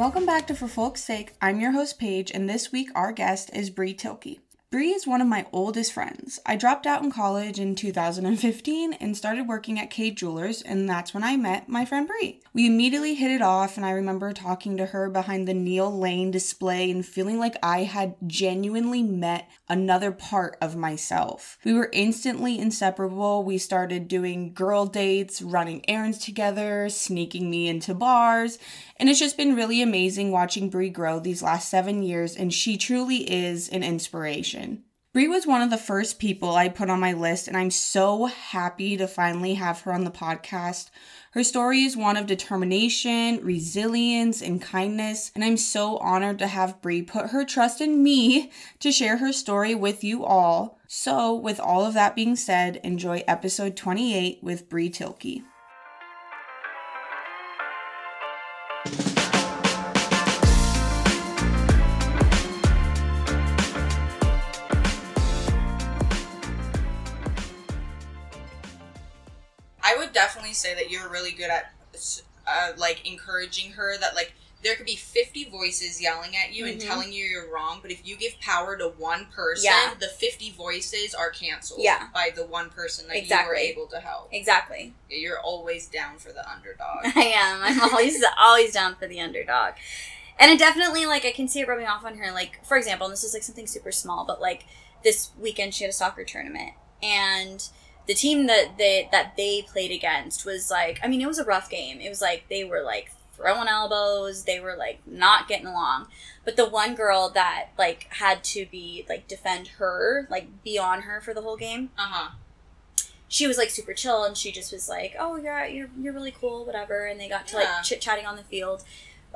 Welcome back to For Folk's Sake. I'm your host, Paige, and this week our guest is Bree Tilke. Bree is one of my oldest friends. I dropped out in college in 2015 and started working at Kay Jewelers, and that's when I met my friend Bree. We immediately hit it off, and I remember talking to her behind the Neil Lane display and feeling like I had genuinely met another part of myself. We were instantly inseparable. We started doing girl dates, running errands together, sneaking me into bars, and it's just been really amazing watching Bree grow these last seven years, and she truly is an inspiration. Bree was one of the first people I put on my list, and I'm so happy to finally have her on the podcast. Her story is one of determination, resilience, and kindness, and I'm so honored to have Bree put her trust in me to share her story with you all. So, with all of that being said, enjoy episode 28 with Bree Tilke. Say that you're really good at uh, like encouraging her that like there could be 50 voices yelling at you and Mhm. telling you you're wrong, but if you give power to one person, Yeah. the 50 voices are canceled Yeah. by the one person that you were able to help. Exactly. You're always down for the underdog. I am. I'm always always down for the underdog. And it definitely like I can see it rubbing off on her. Like, for example, and this is like something super small, but like this weekend she had a soccer tournament and the team that they that they played against was like I mean, it was a rough game. It was like they were like throwing elbows, they were like not getting along. But the one girl that like had to be like defend her, like be on her for the whole game, Uh huh. she was like super chill and she just was like, "Oh, you're you're you're really cool, whatever." And they got to Yeah. like chit chatting on the field.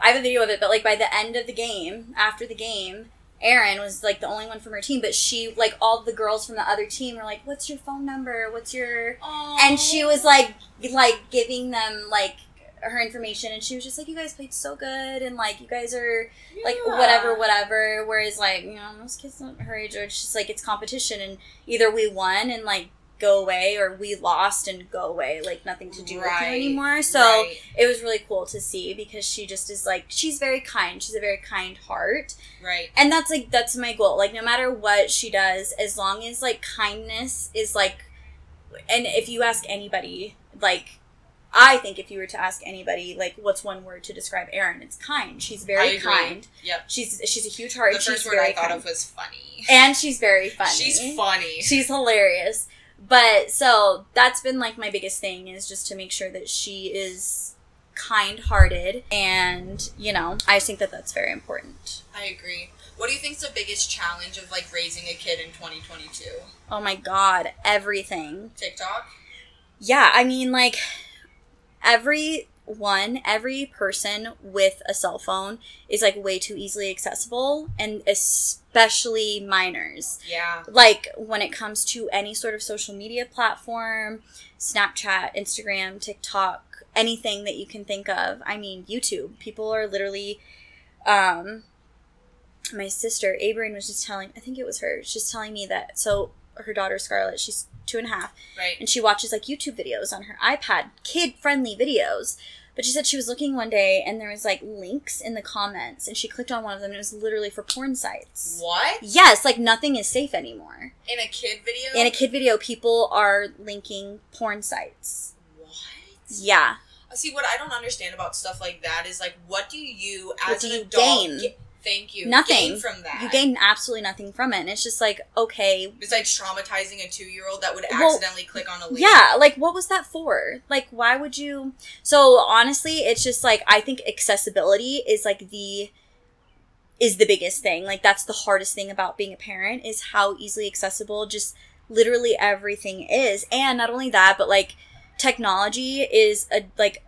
I have a video of it, but like by the end of the game, after the game, Erin was like the only one from her team, but she like all the girls from the other team were like, "What's your phone number? What's your?" And she was like like giving them like her information and she was just like you guys played so good and like you guys are like Yeah. whatever whatever whereas like you know most kids her age are just like it's competition and either we won and like go away or we lost and go away like nothing to do with you anymore so Right. it was really cool to see because she just is like she's very kind she's a very kind heart right. and that's like that's my goal like no matter what she does as long as like kindness is like and if you ask anybody like i think if you were to ask anybody like what's one word to describe erin it's kind she's very kind Yep. she's she's a huge heart The she's first word I thought kind. of was funny. and she's very funny She's funny. she's hilarious but so that's been like my biggest thing is just to make sure that she is kind-hearted and you know i think that that's very important I agree. What do you think's the biggest challenge of like raising a kid in 2022? oh my god everything TikTok. yeah i mean like every one every person with a cell phone is like way too easily accessible and especially minors Yeah. like when it comes to any sort of social media platform snapchat instagram tiktok anything that you can think of i mean youtube people are literally um my sister Abraham was just telling i think it was her she's telling me that so her daughter scarlett she's two and a half Right. and she watches like YouTube videos on her iPad, kid friendly videos. But she said she was looking one day and there was like links in the comments and she clicked on one of them and it was literally for porn sites. What? Yes, like nothing is safe anymore. In a kid video? In a kid video, people are linking porn sites. What? Yeah. Uh, see, what I don't understand about stuff like that is like, what do you as What do an you adult gain? ga- thank you. Nothing. From that. You gain absolutely nothing from it. And it's just like, okay, Besides traumatizing a two-year-old that would Well, accidentally click on a link. Yeah, like what was that for? Like why would you So honestly, it's just like I think accessibility is like the is the biggest thing. Like that's the hardest thing about being a parent is how easily accessible just literally everything is. And not only that, but like technology is a like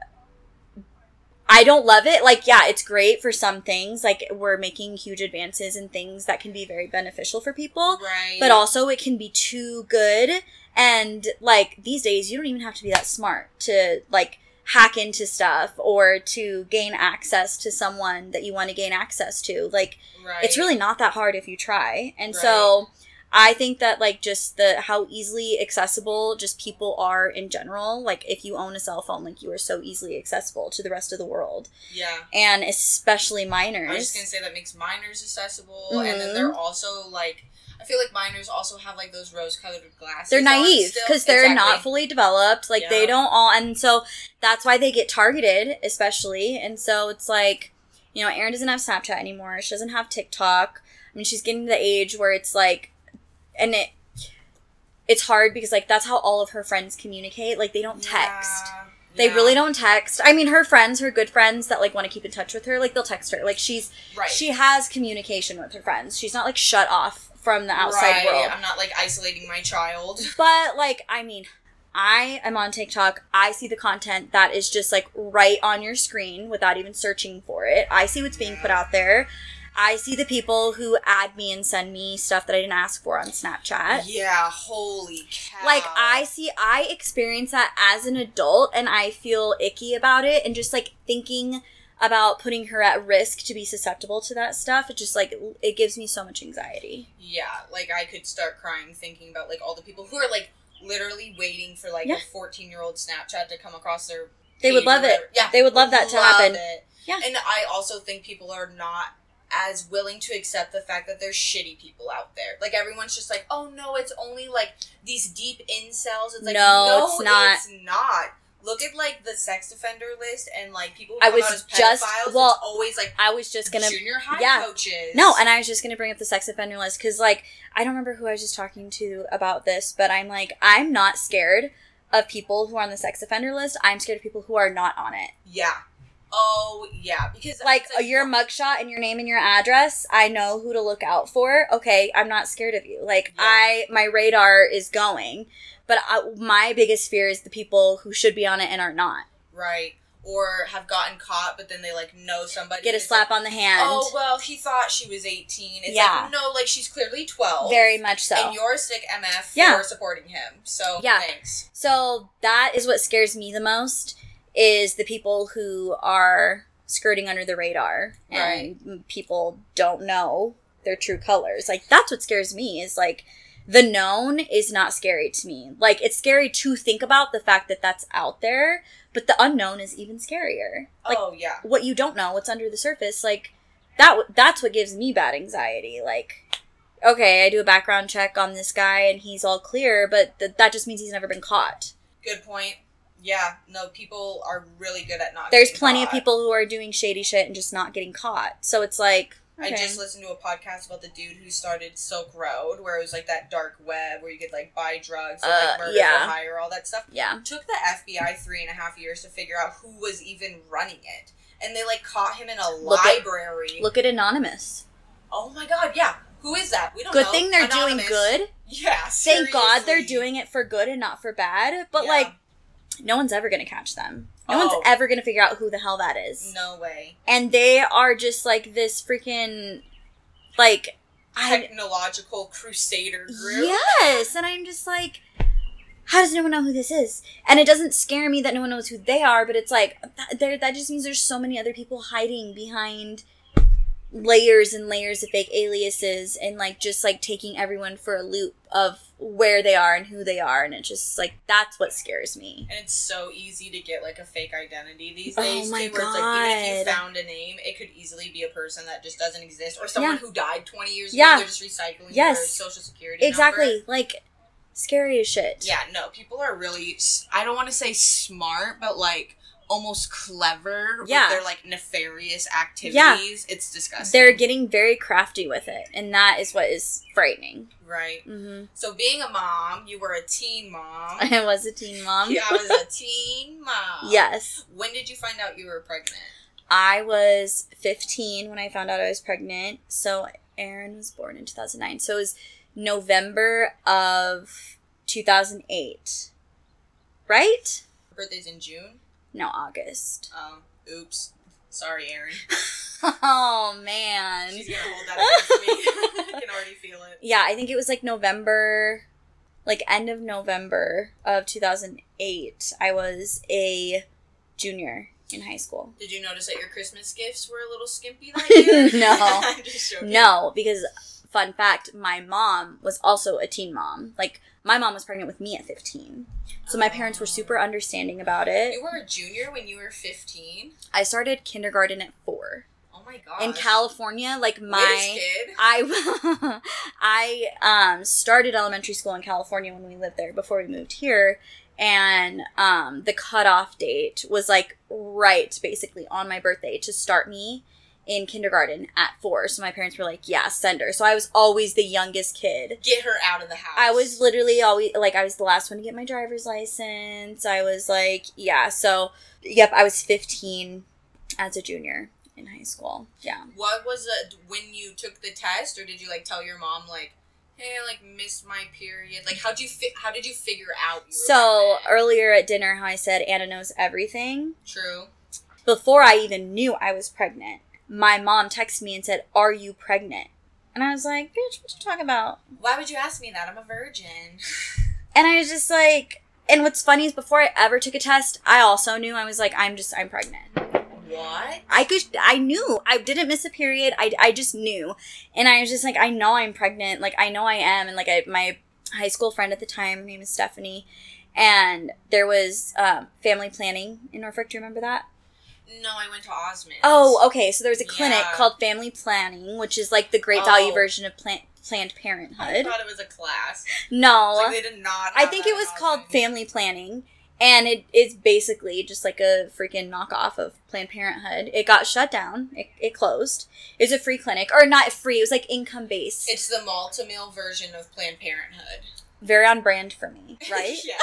I don't love it. Like, yeah, it's great for some things. Like, we're making huge advances in things that can be very beneficial for people Right. but also it can be too good and like these days you don't even have to be that smart to like hack into stuff or to gain access to someone that you want to gain access to like right. it's really not that hard if you try and so I think that like just the how easily accessible just people are in general. Like if you own a cell phone, like you are so easily accessible to the rest of the world, Yeah. and especially minors. I was just gonna say that makes minors accessible, and then Mhm. they're also like, I feel like minors also have like those rose-colored glasses. They're naive because they're not fully developed. Like they don't all, and so that's why they get targeted, especially. And so it's like, you know, Erin doesn't have Snapchat anymore. She doesn't have TikTok. I mean, she's getting to the age where it's like, and it, it's hard because like that's how all of her friends communicate. Like they don't text. Yeah. They Yeah. really don't text. I mean, her friends, her good friends that like want to keep in touch with her, like they'll text her. Like she's Right. she has communication with her friends. She's not like shut off from the outside right. world. I'm not like isolating my child. But like, I mean, I am on TikTok. I see the content that is just like right on your screen without even searching for it. I see what's being put out there. I see the people who add me and send me stuff that I didn't ask for on Snapchat. Yeah. Holy cow. Like I see I experience that as an adult and I feel icky about it and just like thinking about putting her at risk to be susceptible to that stuff it just like it gives me so much anxiety. Yeah, like I could start crying thinking about like all the people who are like literally waiting for like Yeah. a 14 year old Snapchat to come across their. They would love it. Yeah, They would love that to happen. it. Yeah. and I also think people are not as willing to accept the fact that there's shitty people out there. Like everyone's just like, oh no, it's only like these deep incels. It's like No, no, it's not. It's not. Look at like the sex offender list and like people who I was just- pedophiles. well, it's always like I was just gonna junior high yeah. coaches. No, and I was just gonna bring up the sex offender list because, like, I don't remember who I was just talking to about this, but I'm like, I'm not scared of people who are on the sex offender list. I'm scared of people who are not on it. Yeah. Oh yeah, because Like, it's your mugshot and your name and your address, I know who to look out for. Okay, I'm not scared of you. Like, Yeah. I my radar is going, but I, my biggest fear is the people who should be on it and are not. right or have gotten caught, but then they like know somebody. Get a slap like, on the hand. Oh well, he thought she was eighteen. It's Yeah. like no, like she's clearly twelve. Very much so. And you're a sick MF Yeah. for supporting him. So Yeah. thanks. So that is what scares me the most is the people who are skirting under the radar and people don't know their true colors. Like that's what scares me is like the known is not scary to me. Like it's scary to think about the fact that that's out there, but the unknown is even scarier. Like oh yeah. what you don't know, what's under the surface, like that that's what gives me bad anxiety. Like okay, I do a background check on this guy and he's all clear, but th- that just means he's never been caught. Good point. Yeah. No, people are really good at not. There's getting plenty of people who are doing shady shit and just not getting caught. So it's like I just listened to a podcast about the dude who started Silk Road, where it was like that dark web where you could like buy drugs and Uh, like murder yeah. for hire, all that stuff. yeah. took the FBI three and a half years to figure out who was even running it. And they like caught him in a Look at- library. Look at Anonymous. oh my god, yeah. Who is that? We don't know. Good know. thing they're Anonymous. doing good. Yeah. Thank God they're doing it for good and not for bad. But Yeah. like no one's ever gonna catch them. No Oh. one's ever gonna figure out who the hell that is. No way. And they are just like this freaking like I Technological crusader group. Yes, and I'm just like, how does no one know who this is? And it doesn't scare me that no one knows who they are, but it's like that, there, that just means there's so many other people hiding behind layers and layers of fake aliases and like just like taking everyone for a loop of where they are and who they are and it's just like that's what scares me And it's so easy to get like a fake identity these days Oh days. my too, where it's like even if you found a name, it could easily be a person that just doesn't exist, or someone Yeah. who died twenty years Yeah. ago. They're just recycling Yes. their social security exactly number. like scary as shit Yeah, no, people are really. i don't want to say smart, but like almost clever Yeah. with their like nefarious activities. Yeah. It's disgusting. they're getting very crafty with it and that is what is frightening right. hmm So being a mom, you were a teen mom. i was a teen mom yeah, I was a teen mom. yes When did you find out you were pregnant? I was 15 when I found out I was pregnant. So Erin was born in 2009. So it was November of 2008. Right? Her birthday's in June. No, August. Um, oops. Sorry, Erin. Oh, man. She's gonna hold that against me. I can already feel it. Yeah, I think it was like November, like end of November of 2008. I was a junior in high school. Did you notice that your Christmas gifts were a little skimpy that year? No. No, because fun fact, my mom was also a teen mom. Like my mom was pregnant with me at 15. So my parents were super understanding about it. You were a junior when you were 15? I started kindergarten at 4. Oh my god. In California, like my kid. I I um started elementary school in California when we lived there before we moved here and um the cutoff date was like right basically on my birthday to start me in kindergarten at four. So my parents were like, Yeah, send her. So I was always the youngest kid. Get her out of the house. I was literally always like I was the last one to get my driver's license. I was like, yeah, so yep, I was 15 as a junior in high school. Yeah. What was it when you took the test, or did you like tell your mom like, "Hey, I like missed my period"? Like, how'd you fi- How did you figure out? You So pregnant? earlier at dinner, how I said Anna knows everything. true. Before I even knew I was pregnant, my mom texted me and said, "Are you pregnant?" And I was like, "Bitch, what you talking about?" Why would you ask me that? I'm a virgin. And I was just like, and what's funny is before I ever took a test, I also knew I was like, I'm just, I'm pregnant. what? I could, I knew. I didn't miss a period. I, I just knew. And I was just like, I know I'm pregnant. Like, I know I am. And like, I, my high school friend at the time, her name is Stephanie. And there was um, family planning in Norfolk. Do you remember that? No, I went to Osmond. Oh, okay. So there was a clinic Yeah. called Family Planning, which is like the great value Oh. version of Plan- Planned Parenthood. I thought it was a class. No. Like they did not. I think it was called Family Planning, and it is basically just like a freaking knockoff of Planned Parenthood. It got shut down. It, it closed. It was a free clinic, or not free. It was like income based. It's the Malt-O-Meal version of Planned Parenthood. Very on brand for me, right? yeah,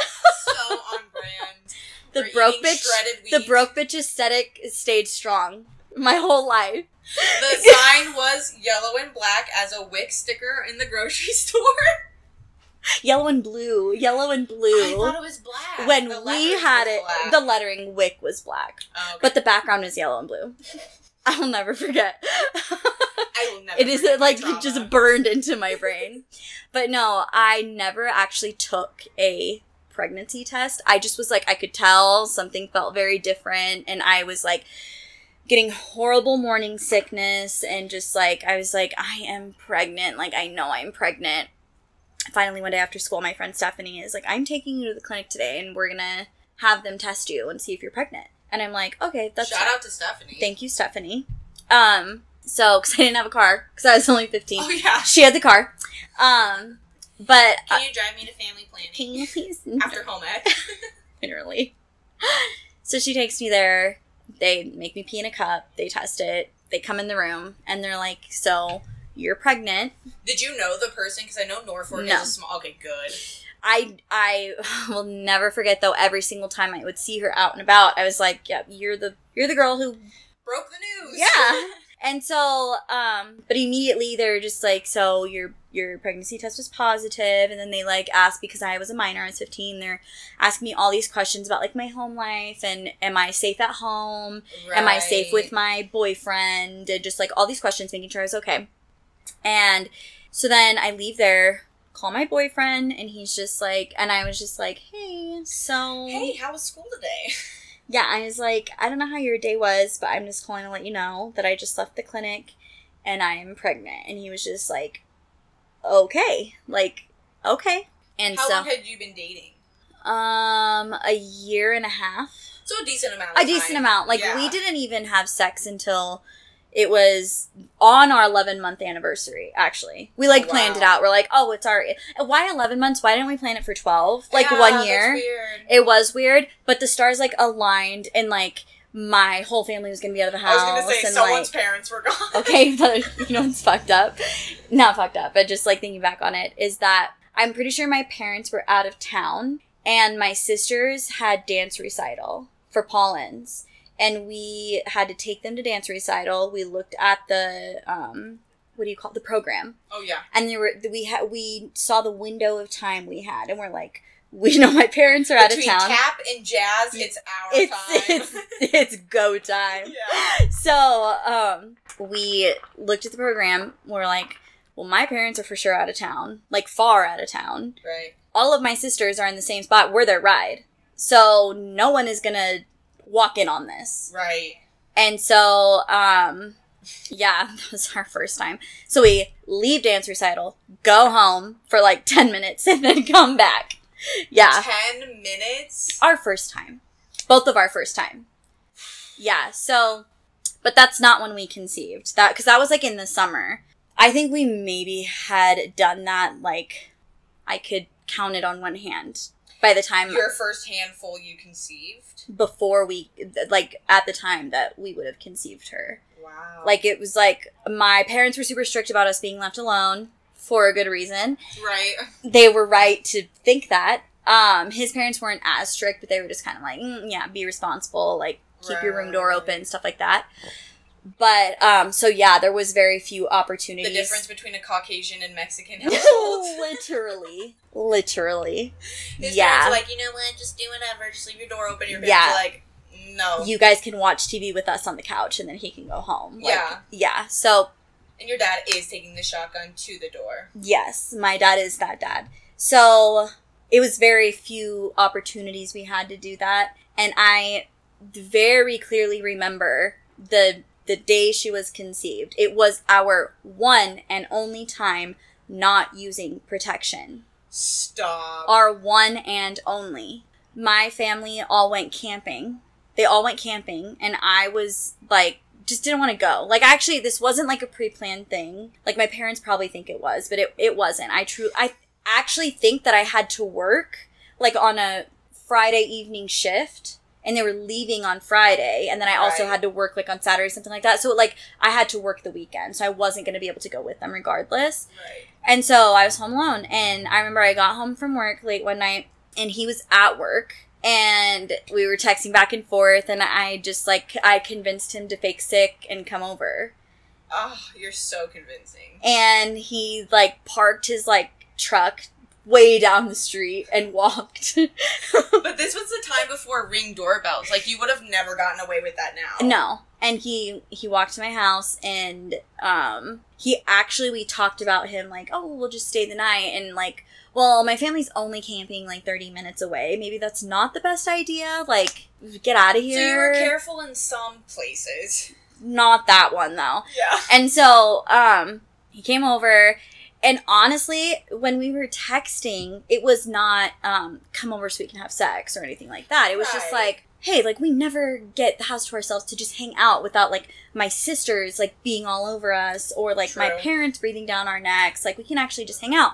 so on brand. the broke bitch. The broke bitch aesthetic stayed strong my whole life. The sign was yellow and black as a WIC sticker in the grocery store. Yellow and blue. Yellow and blue. I thought it was black. when we had it, black. the lettering WIC was black, Oh, okay. but the background was yellow and blue. I will never forget. I will never. it is like trauma. just burned into my brain. but no, I never actually took a pregnancy test. I just was like, I could tell something felt very different, and I was like getting horrible morning sickness, and just like I was like, I am pregnant. Like I know I'm pregnant. Finally, one day after school, my friend Stephanie is like, I'm taking you to the clinic today, and we're gonna have them test you and see if you're pregnant. And I'm like, okay, that's Shout out to Stephanie. Thank you, Stephanie. Um, so because I didn't have a car because I was only fifteen, Oh yeah. she had the car. Um, but Can you drive me to family planning can you please after home ec? literally? So she takes me there. They make me pee in a cup. They test it. They come in the room and they're like, "So you're pregnant." Did you know the person? Because I know Norfolk No. is a small. Okay, good. I I will never forget though. Every single time I would see her out and about, I was like, "Yep, you're the you're the girl who Broke the news. Yeah. And so, um, but immediately they're just like, so your your pregnancy test was positive, and then they like asked because I was a minor, I was fifteen. They're asking me all these questions about like my home life and am I safe at home? Am I safe with my boyfriend? And just like all these questions, making sure I was okay. And so then I leave there, call my boyfriend, and he's just like, and I was just like, hey, so Hey, how was school today? yeah, I was like, I don't know how your day was, but I'm just calling to let you know that I just left the clinic and I am pregnant. And he was just like, okay, like, okay. And How so, long had you been dating? um, a year and a half, So a decent amount. A decent amount. Like, Yeah. we didn't even have sex until it was on our 11 month anniversary, actually. We like Oh, planned it out. We're like, oh, it's our, why 11 months? Why didn't we plan it for 12? Like Yeah, one year? weird. It was weird, but the stars like aligned and like my whole family was gonna be out of the house. I was gonna say and, someone's like, parents were gone. okay, but you know what's fucked up? Not fucked up, but just like thinking back on it is that I'm pretty sure my parents were out of town and my sisters had dance recital for Paulins. And we had to take them to dance recital. We looked at the um what do you call it? the program oh yeah. and there were we had we saw the window of time we had and we're like we know my parents are out of town tap and jazz, it's our it's time. it's it's go time yeah. so um we looked at the program we're like well my parents are for sure out of town like far out of town Right. all of my sisters are in the same spot we're their ride so no one is gonna walk in on this Right. and so um Yeah, that was our first time. So we leave dance recital, go home for like 10 minutes, and then come back. Yeah. 10 minutes? Our first time. Both of our first time. Yeah, so, but that's not when we conceived. That, cause that was like in the summer. I think we maybe had done that, like, I could count it on one hand by the time Your first handful you conceived? before we, like, at the time that we would have conceived her. Wow. Like it was like my parents were super strict about us being left alone for a good reason. right. They were right to think that. Um, his parents weren't as strict, but they were just kind of like, mm, yeah, be responsible, like keep your room door open, stuff like that. But um, so yeah, there was very few opportunities The difference between a Caucasian and Mexican household. literally, literally. His yeah, parents are like, you know what, just do whatever, just leave your door open. Your Yeah. like, no. you guys can watch TV with us on the couch, and then he can go home. Like, Yeah. yeah. So and your dad is taking the shotgun to the door. Yes, my dad is that dad. So it was very few opportunities we had to do that. And I very clearly remember the the day she was conceived. It was our one and only time not using protection. Stop. Our one and only. My family all went camping. They all went camping and I was like just didn't want to go. Like actually this wasn't like a pre-planned thing. Like my parents probably think it was, but it it wasn't. I true I actually think that I had to work like on a Friday evening shift and they were leaving on Friday and then I also Right. had to work like on Saturday something like that. So like I had to work the weekend. So I wasn't going to be able to go with them regardless. right. And so I was home alone. And I remember I got home from work late one night and he was at work. And we were texting back and forth. And I just like, I convinced him to fake sick and come over. Oh, you're so convincing. And he like parked his like truck way down the street and walked. But this was the time before ring doorbells. Like you would have never gotten away with that now. no. And he he walked to my house and um he actually we talked about him like, "Oh, we'll just stay the night." And like, "Well, my family's only camping like 30 minutes away. Maybe that's not the best idea. Like, get out of here." So you were careful in some places. Not that one though. Yeah. And so, um, he came over, and honestly, when we were texting, it was not, um, come over so we can have sex or anything like that. It was just like, hey, like, we never get the house to ourselves to just hang out without, like, my sisters, like, being all over us or, like, my parents breathing down our necks. Like, we can actually just hang out.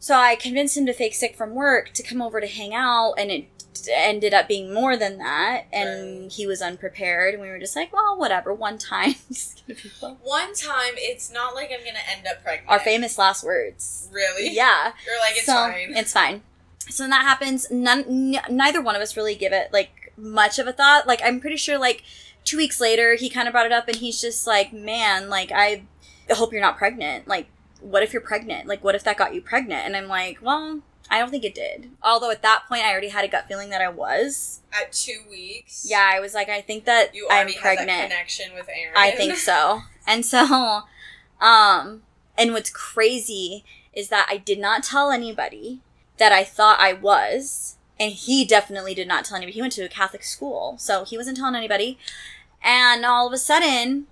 So I convinced him to fake sick from work to come over to hang out, and it ended up being more than that. And Right. he was unprepared, and we were just like, well, whatever, one time. It's gonna be fun. One time, it's not like I'm gonna end up pregnant. Our famous last words. Really? Yeah. You're like, it's so fine. it's fine. So when that happens, none, n- neither one of us really give it like much of a thought. Like I'm pretty sure like two weeks later, he kind of brought it up, and he's just like, "Man, like I hope you're not pregnant. Like, what if you're pregnant? Like, what if that got you pregnant?" And I'm like, "Well." I don't think it did. Although at that point, I already had a gut feeling that I was. At two weeks. Yeah, I was like, I think that You I'm already had that pregnant. connection with Erin. I think so. And so, um, and what's crazy is that I did not tell anybody that I thought I was. And he definitely did not tell anybody. He went to a Catholic school, so he wasn't telling anybody. And all of a sudden,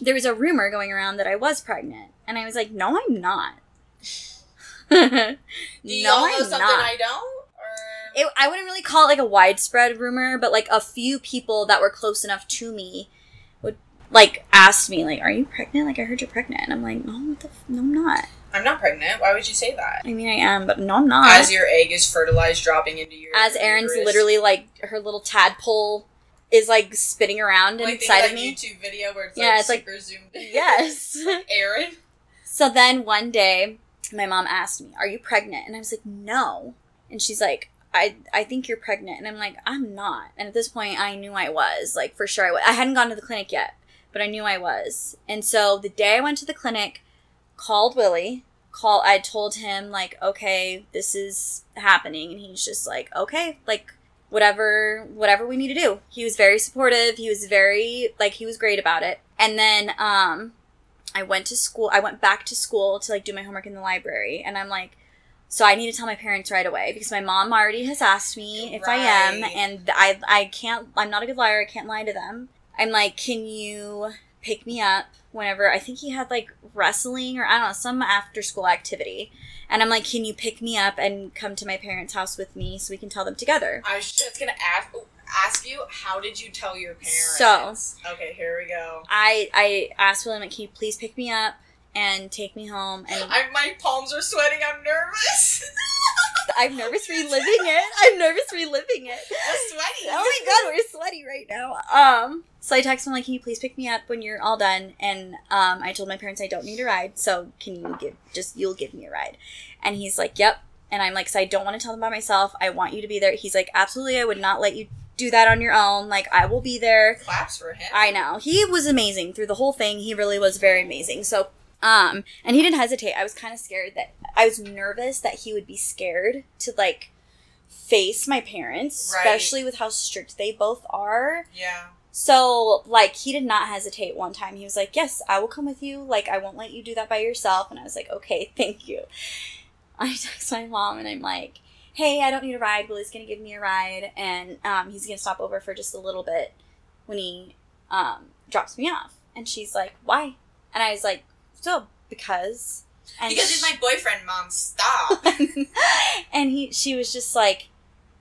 there was a rumor going around that I was pregnant. And I was like, no, I'm not. Do you no, all know I'm something not. I don't? Or It, I wouldn't really call it like a widespread rumor, but like a few people that were close enough to me would like ask me like, "Are you pregnant?" Like I heard you're pregnant, and I'm like, "No, what the f- no, I'm not." I'm not pregnant. Why would you say that? I mean, I am, but no, I'm not. As your egg is fertilized, dropping into your As Erin's uterus. literally like her little tadpole is like spinning around like inside of me. YouTube video where it's Yeah, like it's like- super zoomed in. Yes. Erin. So then one day, my mom asked me, "Are you pregnant?" And I was like, "No." And she's like, "I I think you're pregnant." And I'm like, "I'm not." And at this point, I knew I was like for sure. I was. I hadn't gone to the clinic yet, but I knew I was. And so the day I went to the clinic, called Willie. Call. I told him like, "Okay, this is happening," and he's just like, "Okay, like." Whatever, whatever we need to do. He was very supportive. He was very like he was great about it. And then, um, I went to school. I went back to school to like do my homework in the library, and I'm like, so I need to tell my parents right away because my mom already has asked me if I am, and I I can't. I'm not a good liar. I can't lie to them. I'm like, can you pick me up whenever I think he had like wrestling or I don't know, some after school activity. And I'm like, can you pick me up and come to my parents' house with me so we can tell them together? I was just gonna ask ask you how did you tell your parents? So- okay, here we go. I I asked William, like, can you please pick me up and take me home? And I, my palms are sweating. I'm nervous. I'm nervous reliving it. I'm nervous reliving it. I'm sweaty. Oh my god, we're sweaty right now. Um, so I texted him like, "Can you please pick me up when you're all done?" And um, I told my parents I don't need a ride, so can you give just you'll give me a ride? And he's like, "Yep." And I'm like, "So I don't want to tell them by myself. I want you to be there." He's like, "Absolutely, I would not let you do that on your own. Like, I will be there." Claps for him. I know he was amazing through the whole thing. He really was very amazing. So, um, and he didn't hesitate. I was kind of scared that I was nervous that he would be scared to like face my parents, Right. especially with how strict they both are. Yeah. So, like, he did not hesitate one time. He was like, Yes, I will come with you. Like, I won't let you do that by yourself. And I was like, Okay, thank you. I text my mom and I'm like, Hey, I don't need a ride. Willie's going to give me a ride. And um, he's going to stop over for just a little bit when he um, drops me off. And she's like, Why? And I was like, So, because. And because he's my boyfriend, mom. Stop. and he she was just like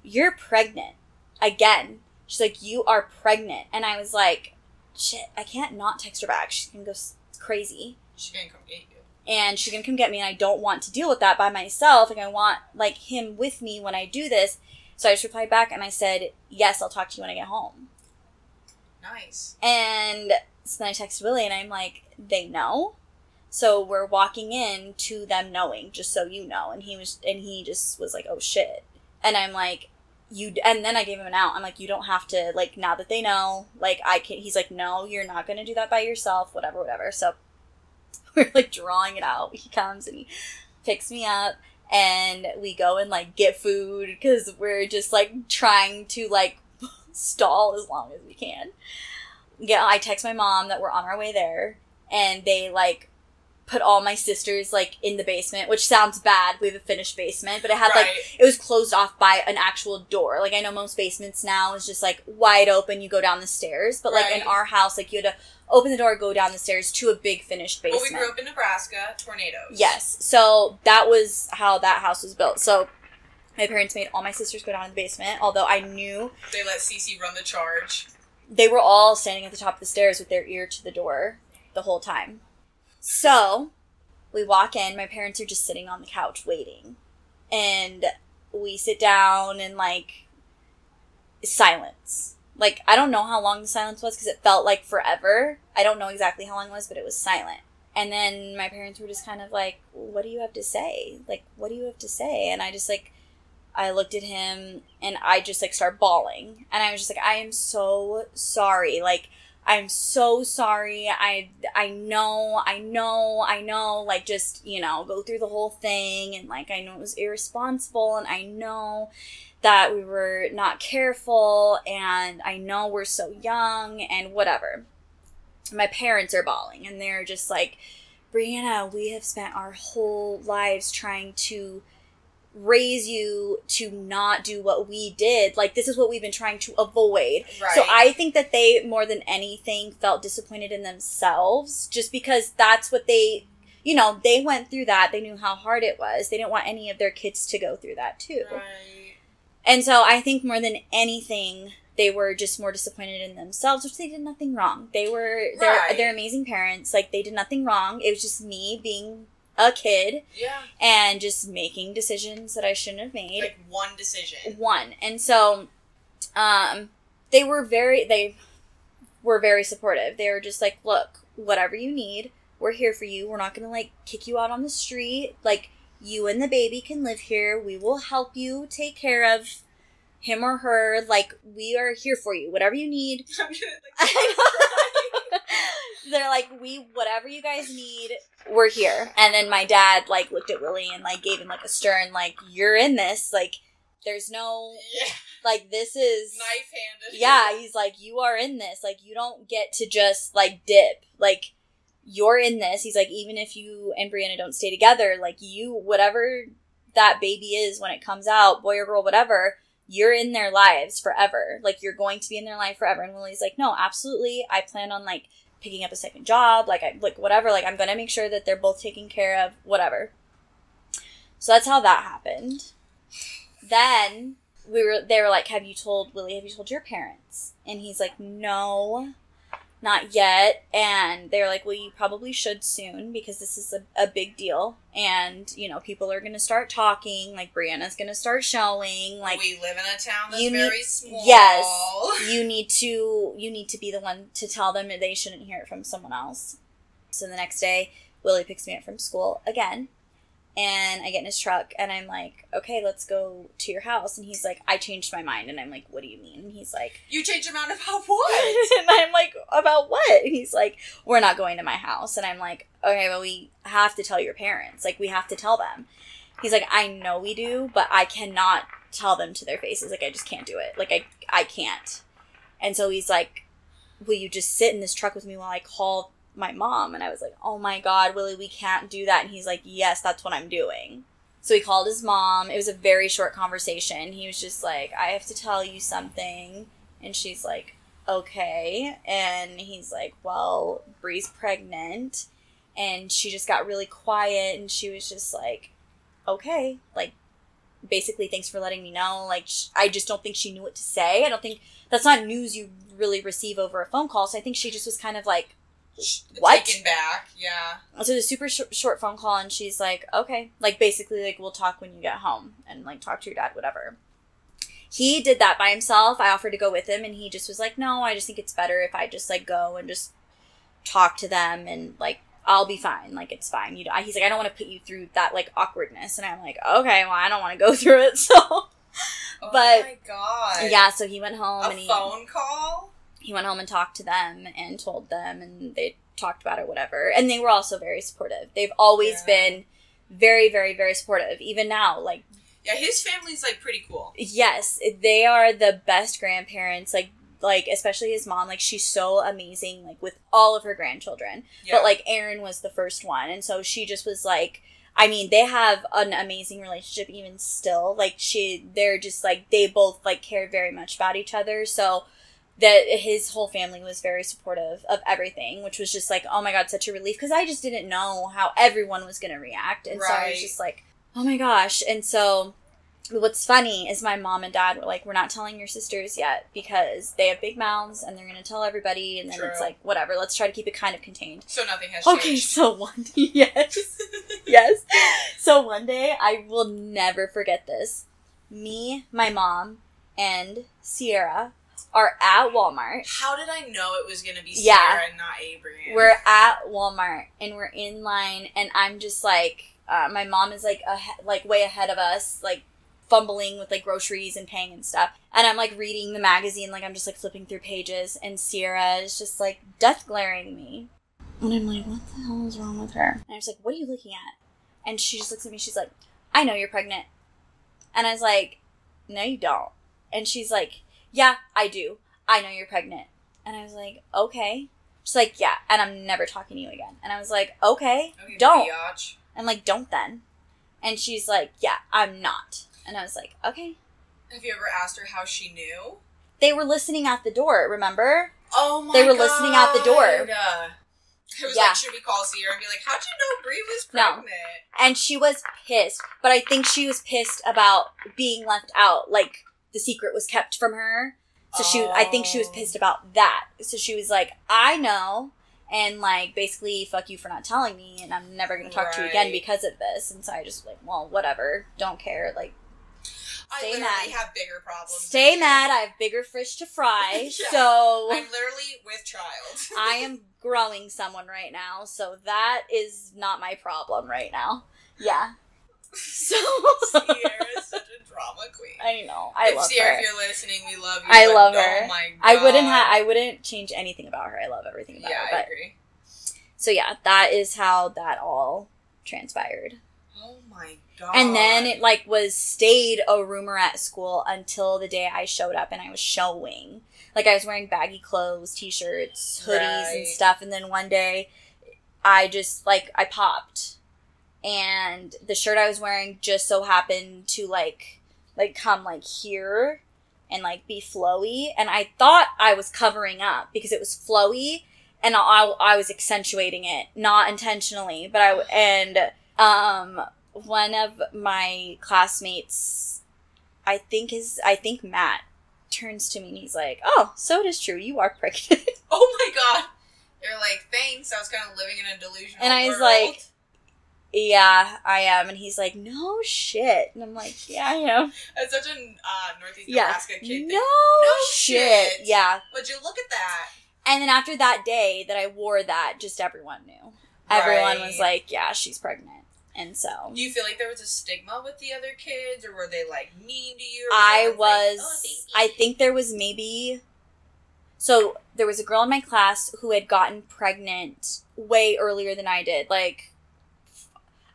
you're pregnant again she's like you are pregnant and i was like shit i can't not text her back she's gonna go crazy She's gonna come get you. And she's gonna come get me and i don't want to deal with that by myself like i want like him with me when i do this so i just replied back and i said yes i'll talk to you when i get home Nice. and so then I texted Willie and I'm like, they know. So we're walking in to them knowing, just so you know. And he was, and he just was like, oh shit. And I'm like, you, and then I gave him an out. I'm like, you don't have to, like, now that they know, like, I can, he's like, no, you're not to do that by yourself, whatever, whatever. So we're like drawing it out. He comes and he picks me up and we go and like get food because we're just like trying to like stall as long as we can yeah, I text my mom that we're on our way there, and they like put all my sisters like in the basement, which sounds bad. We have a finished basement, but it had like it was closed off by an actual door. Like I know most basements now is just like wide open. You go down the stairs, but like in our house, like you had to open the door, go down the stairs to a big finished Well, basement. we grew up in Nebraska. Tornadoes. Yes. So that was how that house was built. So my parents made all my sisters go down in the basement, although I knew They let Cece run the charge. they were all standing at the top of the stairs with their ear to the door the whole time. So we walk in, my parents are just sitting on the couch waiting. And we sit down and like silence. Like I don't know how long the silence was because it felt like forever. I don't know exactly how long it was, but it was silent. And then my parents were just kind of like, "What do you have to say? Like, what do you have to say?" And I just like I looked at him and I just like start bawling. And I was just like, I am so sorry. Like, I'm so sorry. I I know, I know, I know, like just, you know, go through the whole thing and like I know it was irresponsible and I know that we were not careful and I know we're so young and whatever. My parents are bawling and they're just like, Brianna, we have spent our whole lives trying to raise you to not do what we did. Like this is what we've been trying to avoid. Right. So I think that they more than anything felt disappointed in themselves just because that's what they you know, they went through that. They knew how hard it was. They didn't want any of their kids to go through that too. Right. And so I think more than anything, they were just more disappointed in themselves, which they did nothing wrong. They were they're Right. they're amazing parents. Like they did nothing wrong. It was just me being a kid Yeah. and just making decisions that I shouldn't have made. Like one decision. One. And so um they were very they were very supportive. They were just like, "Look, whatever you need, we're here for you. We're not going to like kick you out on the street. Like you and the baby can live here. We will help you take care of him or her. Like we are here for you. Whatever you need, I'm gonna, like, they're like, we whatever you guys need, we're here. And then my dad like looked at Willie and like gave him like a stern like, you're in this. Like there's no yeah. like this is Knife handed. yeah. He's like, you are in this. Like you don't get to just like dip. Like you're in this. He's like, even if you and Brianna don't stay together, like you whatever that baby is when it comes out, boy or girl, whatever. You're in their lives forever. Like you're going to be in their life forever. And Willie's like, no, absolutely. I plan on like picking up a second job, like I like whatever, like I'm gonna make sure that they're both taken care of, whatever. So that's how that happened. Then we were they were like, Have you told Willie, have you told your parents? And he's like, No, not yet. And they're like, Well, you probably should soon because this is a, a big deal. And, you know, people are gonna start talking, like Brianna's gonna start showing, like we live in a town that's need- very small. Yes. you need to you need to be the one to tell them that they shouldn't hear it from someone else. So the next day, Willie picks me up from school again. And I get in his truck and I'm like, okay, let's go to your house. And he's like, I changed my mind. And I'm like, what do you mean? And he's like, You changed your mind about what? and I'm like, about what? And he's like, we're not going to my house. And I'm like, okay, well, we have to tell your parents. Like, we have to tell them. He's like, I know we do, but I cannot tell them to their faces. Like, I just can't do it. Like, I, I can't. And so he's like, will you just sit in this truck with me while I call my mom? And I was like, oh my God, Willie, we can't do that. And he's like, yes, that's what I'm doing. So he called his mom. It was a very short conversation. He was just like, I have to tell you something. And she's like, okay. And he's like, well, Bree's pregnant. And she just got really quiet and she was just like, okay. Like, basically, thanks for letting me know. Like, sh- I just don't think she knew what to say. I don't think that's not news you really receive over a phone call. So I think she just was kind of like, What? Taken back, yeah. so the super sh- short phone call and she's like okay like basically like we'll talk when you get home and like talk to your dad whatever he did that by himself i offered to go with him and he just was like no i just think it's better if i just like go and just talk to them and like i'll be fine like it's fine you know he's like i don't want to put you through that like awkwardness and i'm like okay well i don't want to go through it so Oh But- my god. yeah so he went home A and he phone call? He went home and talked to them and told them and they talked about it whatever and they were also very supportive they've always Yeah. been very very very supportive even now like Yeah, his family's like pretty cool. yes they are the best grandparents like like especially his mom like she's so amazing like with all of her grandchildren Yeah. but like erin was the first one and so she just was like I mean they have an amazing relationship even still like she they're just like they both like care very much about each other so that his whole family was very supportive of everything which was just like oh my god such a relief because I just didn't know how everyone was going to react and so I was just like oh my gosh and so what's funny is my mom and dad were like we're not telling your sisters yet because they have big mouths and they're going to tell everybody and then it's like whatever let's try to keep it kind of contained so nothing has changed. Okay, changed. so one yes, yes. So one day I will never forget this. Me, my mom, and Sierra are at Walmart. How did I know it was gonna be Yeah. Sierra and not Abraham? We're at Walmart and we're in line, and I'm just like, uh, my mom is like, ahe- like way ahead of us, like fumbling with like groceries and paying and stuff. And I'm like reading the magazine, like I'm just like flipping through pages, and Sierra is just like death glaring me. And I'm like, what the hell is wrong with her? And I was like, what are you looking at? And she just looks at me, she's like, I know you're pregnant. And I was like, no, you don't. And she's like, yeah, I do. I know you're pregnant. And I was like, okay. She's like, yeah, and I'm never talking to you again. And I was like, okay, Okay, don't. biatch. I'm like, don't then. And she's like, yeah, I'm not. And I was like, okay. Have you ever asked her how she knew? They were listening at the door, remember? Oh my god. They were listening at the door. God. It was Yeah. like, should we call Sierra and be like, how'd you know Bree was pregnant? No. And she was pissed, but I think she was pissed about being left out. Like the secret was kept from her. So she, I think she was Oh. pissed about that. So she was like, I know. And like, basically, fuck you for not telling me, and I'm never gonna talk to you again because of this. And so I just like, well, whatever, don't care. Like, I Stay literally mad. have bigger problems. stay mad. I have bigger fish to fry. Yeah. So I'm literally with child. I am growing someone right now, so that is not my problem right now. Yeah. So Sierra's such a drama queen. I know. I if love Sierra, her. if you're listening, we love you. I love oh my god. I wouldn't have. I wouldn't change anything about her. I love everything about Yeah, her. I But agree. so yeah, that is how that all transpired. Oh my god. And then it like was stayed a rumor at school until the day I showed up and I was showing. Like I was wearing baggy clothes, t-shirts, hoodies and stuff and then one day I just like I popped and the shirt I was wearing just so happened to like like come like here and like be flowy and I thought I was covering up because it was flowy and I, I was accentuating it, not intentionally, but I and um one of my classmates, I think is I think Matt turns to me and he's like, "Oh, so it is true. You are pregnant." Oh my god. You're like, thanks. I was kind of living in a delusion. And I was world. like- yeah, I am. And he's like, "No shit." And I'm like, "Yeah, I am." It's such a uh, Northeast Yeah. Nebraska kid No, thing. No shit. shit. Yeah. Would you look at that? And then after that day that I wore that, just everyone knew. Everyone was like, "Yeah, she's pregnant." And so Do you feel like there was a stigma with the other kids, or were they like mean to you? I was, like, "Oh. I think there was maybe, so there was a girl in my class who had gotten pregnant way earlier than I did. Like,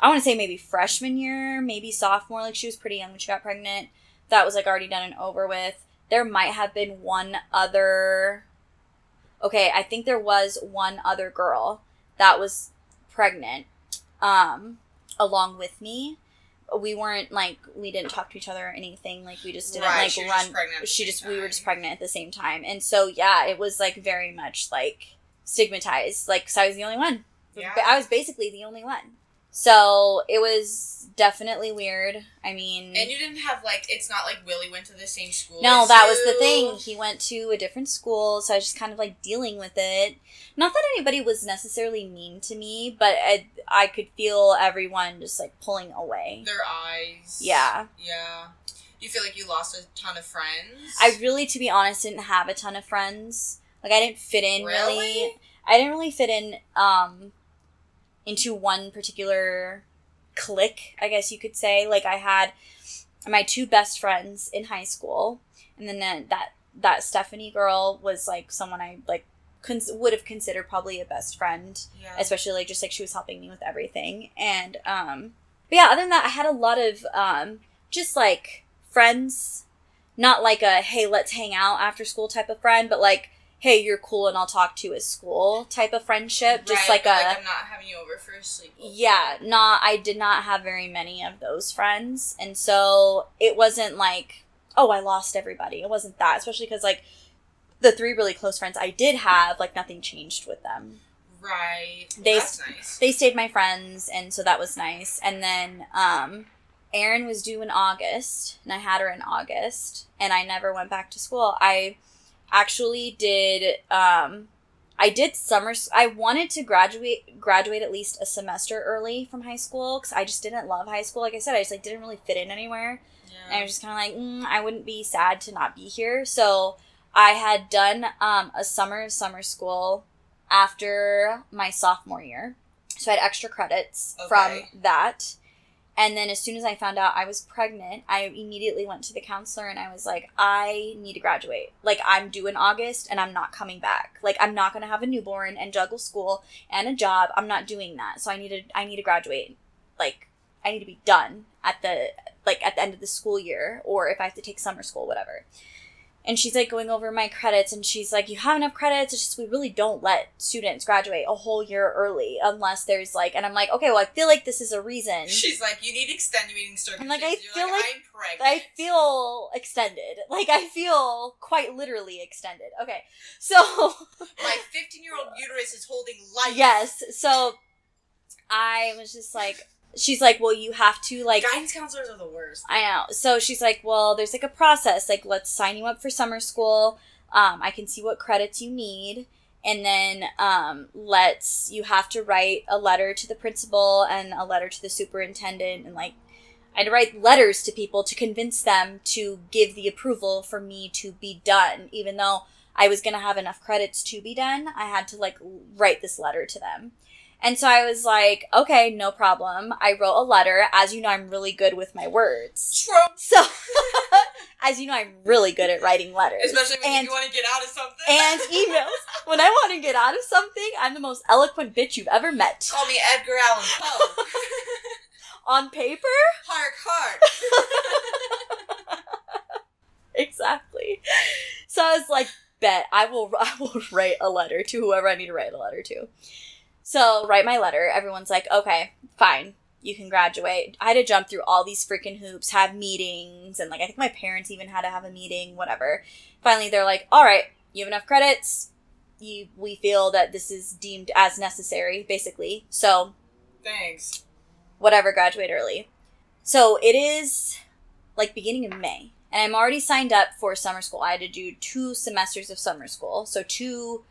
I want to say maybe freshman year, maybe sophomore. Like, she was pretty young when she got pregnant. That was like already done and over with. There might have been one other. Okay, I think there was one other girl that was pregnant, um, along with me. We weren't like we didn't talk to each other or anything. Like we just didn't Right, like she run. just pregnant at the she just we were just pregnant at the same time, and so yeah, it was like very much like stigmatized. Like, cause I was the only one. Yeah. I was basically the only one. So it was definitely weird. I mean, And you didn't have like it's not like Willie went to the same school. no, that was the thing. He went to a different school, so I was just kind of like dealing with it. Not that anybody was necessarily mean to me, but I, I could feel everyone just like pulling away. Their eyes. Yeah. Yeah. You feel like you lost a ton of friends. I really, to be honest, didn't have a ton of friends. Like I didn't fit in really. Really? I didn't really fit in um into one particular clique, I guess you could say. Like I had my two best friends in high school, and then that that, that Stephanie girl was like someone I like cons- would have considered probably a best friend, Yeah. especially like just like she was helping me with everything. And um but yeah, other than that, I had a lot of um just like friends, not like a hey, let's hang out after school type of friend, but like hey, you're cool and I'll talk to you at school type of friendship. Just Right, like a I'm not having you over for a sleep. yeah, not I did not have very many of those friends. And so it wasn't like, oh, I lost everybody. It wasn't that, especially cuz like the three really close friends I did have, like nothing changed with them. Right. Well, They- that's nice. They stayed my friends and so that was nice. And then um Erin was due in August, and I had her in August, and I never went back to school. I actually did um I did summer I wanted to graduate graduate at least a semester early from high school cuz I just didn't love high school. Like I said, I just like didn't really fit in anywhere. And I was just kind of like, mm, I wouldn't be sad to not be here. So I had done um, a summer of summer school after my sophomore year. So I had extra credits Okay. from that. And then as soon as I found out I was pregnant, I immediately went to the counselor and I was like, I need to graduate. Like, I'm due in August and I'm not coming back. Like, I'm not going to have a newborn and juggle school and a job. I'm not doing that. So I need to, I need to graduate. Like, I need to be done at the, like, at the end of the school year or if I have to take summer school, whatever. And she's like going over my credits and she's like, You have enough credits. It's just we really don't let students graduate a whole year early unless there's like, and I'm like, Okay, well, I feel like this is a reason. She's like, you need extenuting I'm like, I. You're feel like- I'm pregnant. I feel extended. Like, I feel quite literally extended. Okay. So, my 15 year old uterus is holding life. yes. So, I was just like, She's like, Well, you have to, like, Guidance counselors are the worst. I know. So she's like, well, there's like a process. Like, let's sign you up for summer school. Um, I can see what credits you need. And then um, let's, you have to write a letter to the principal and a letter to the superintendent. And like, I had to write letters to people to convince them to give the approval for me to be done. Even though I was going to have enough credits to be done, I had to like write this letter to them. And so I was like, okay, no problem. I wrote a letter. As you know, I'm really good with my words. Trump. So, as you know, I'm really good at writing letters. Especially when and, you want to get out of something. and emails. When I want to get out of something, I'm the most eloquent bitch you've ever met. Call me Edgar Allan Poe. On paper? Hark, hark. Exactly. So I was like, bet I will I will write a letter to whoever I need to write a letter to. So write my letter. Everyone's like, okay, fine. You can graduate. I had to jump through all these freaking hoops, have meetings, and like I think my parents even had to have a meeting, whatever. Finally, they're like, all right, you have enough credits. you we feel that this is deemed as necessary, basically. So Thanks. whatever, graduate early. So it is like beginning of May. And I'm already signed up for summer school. I had to do two semesters of summer school. So two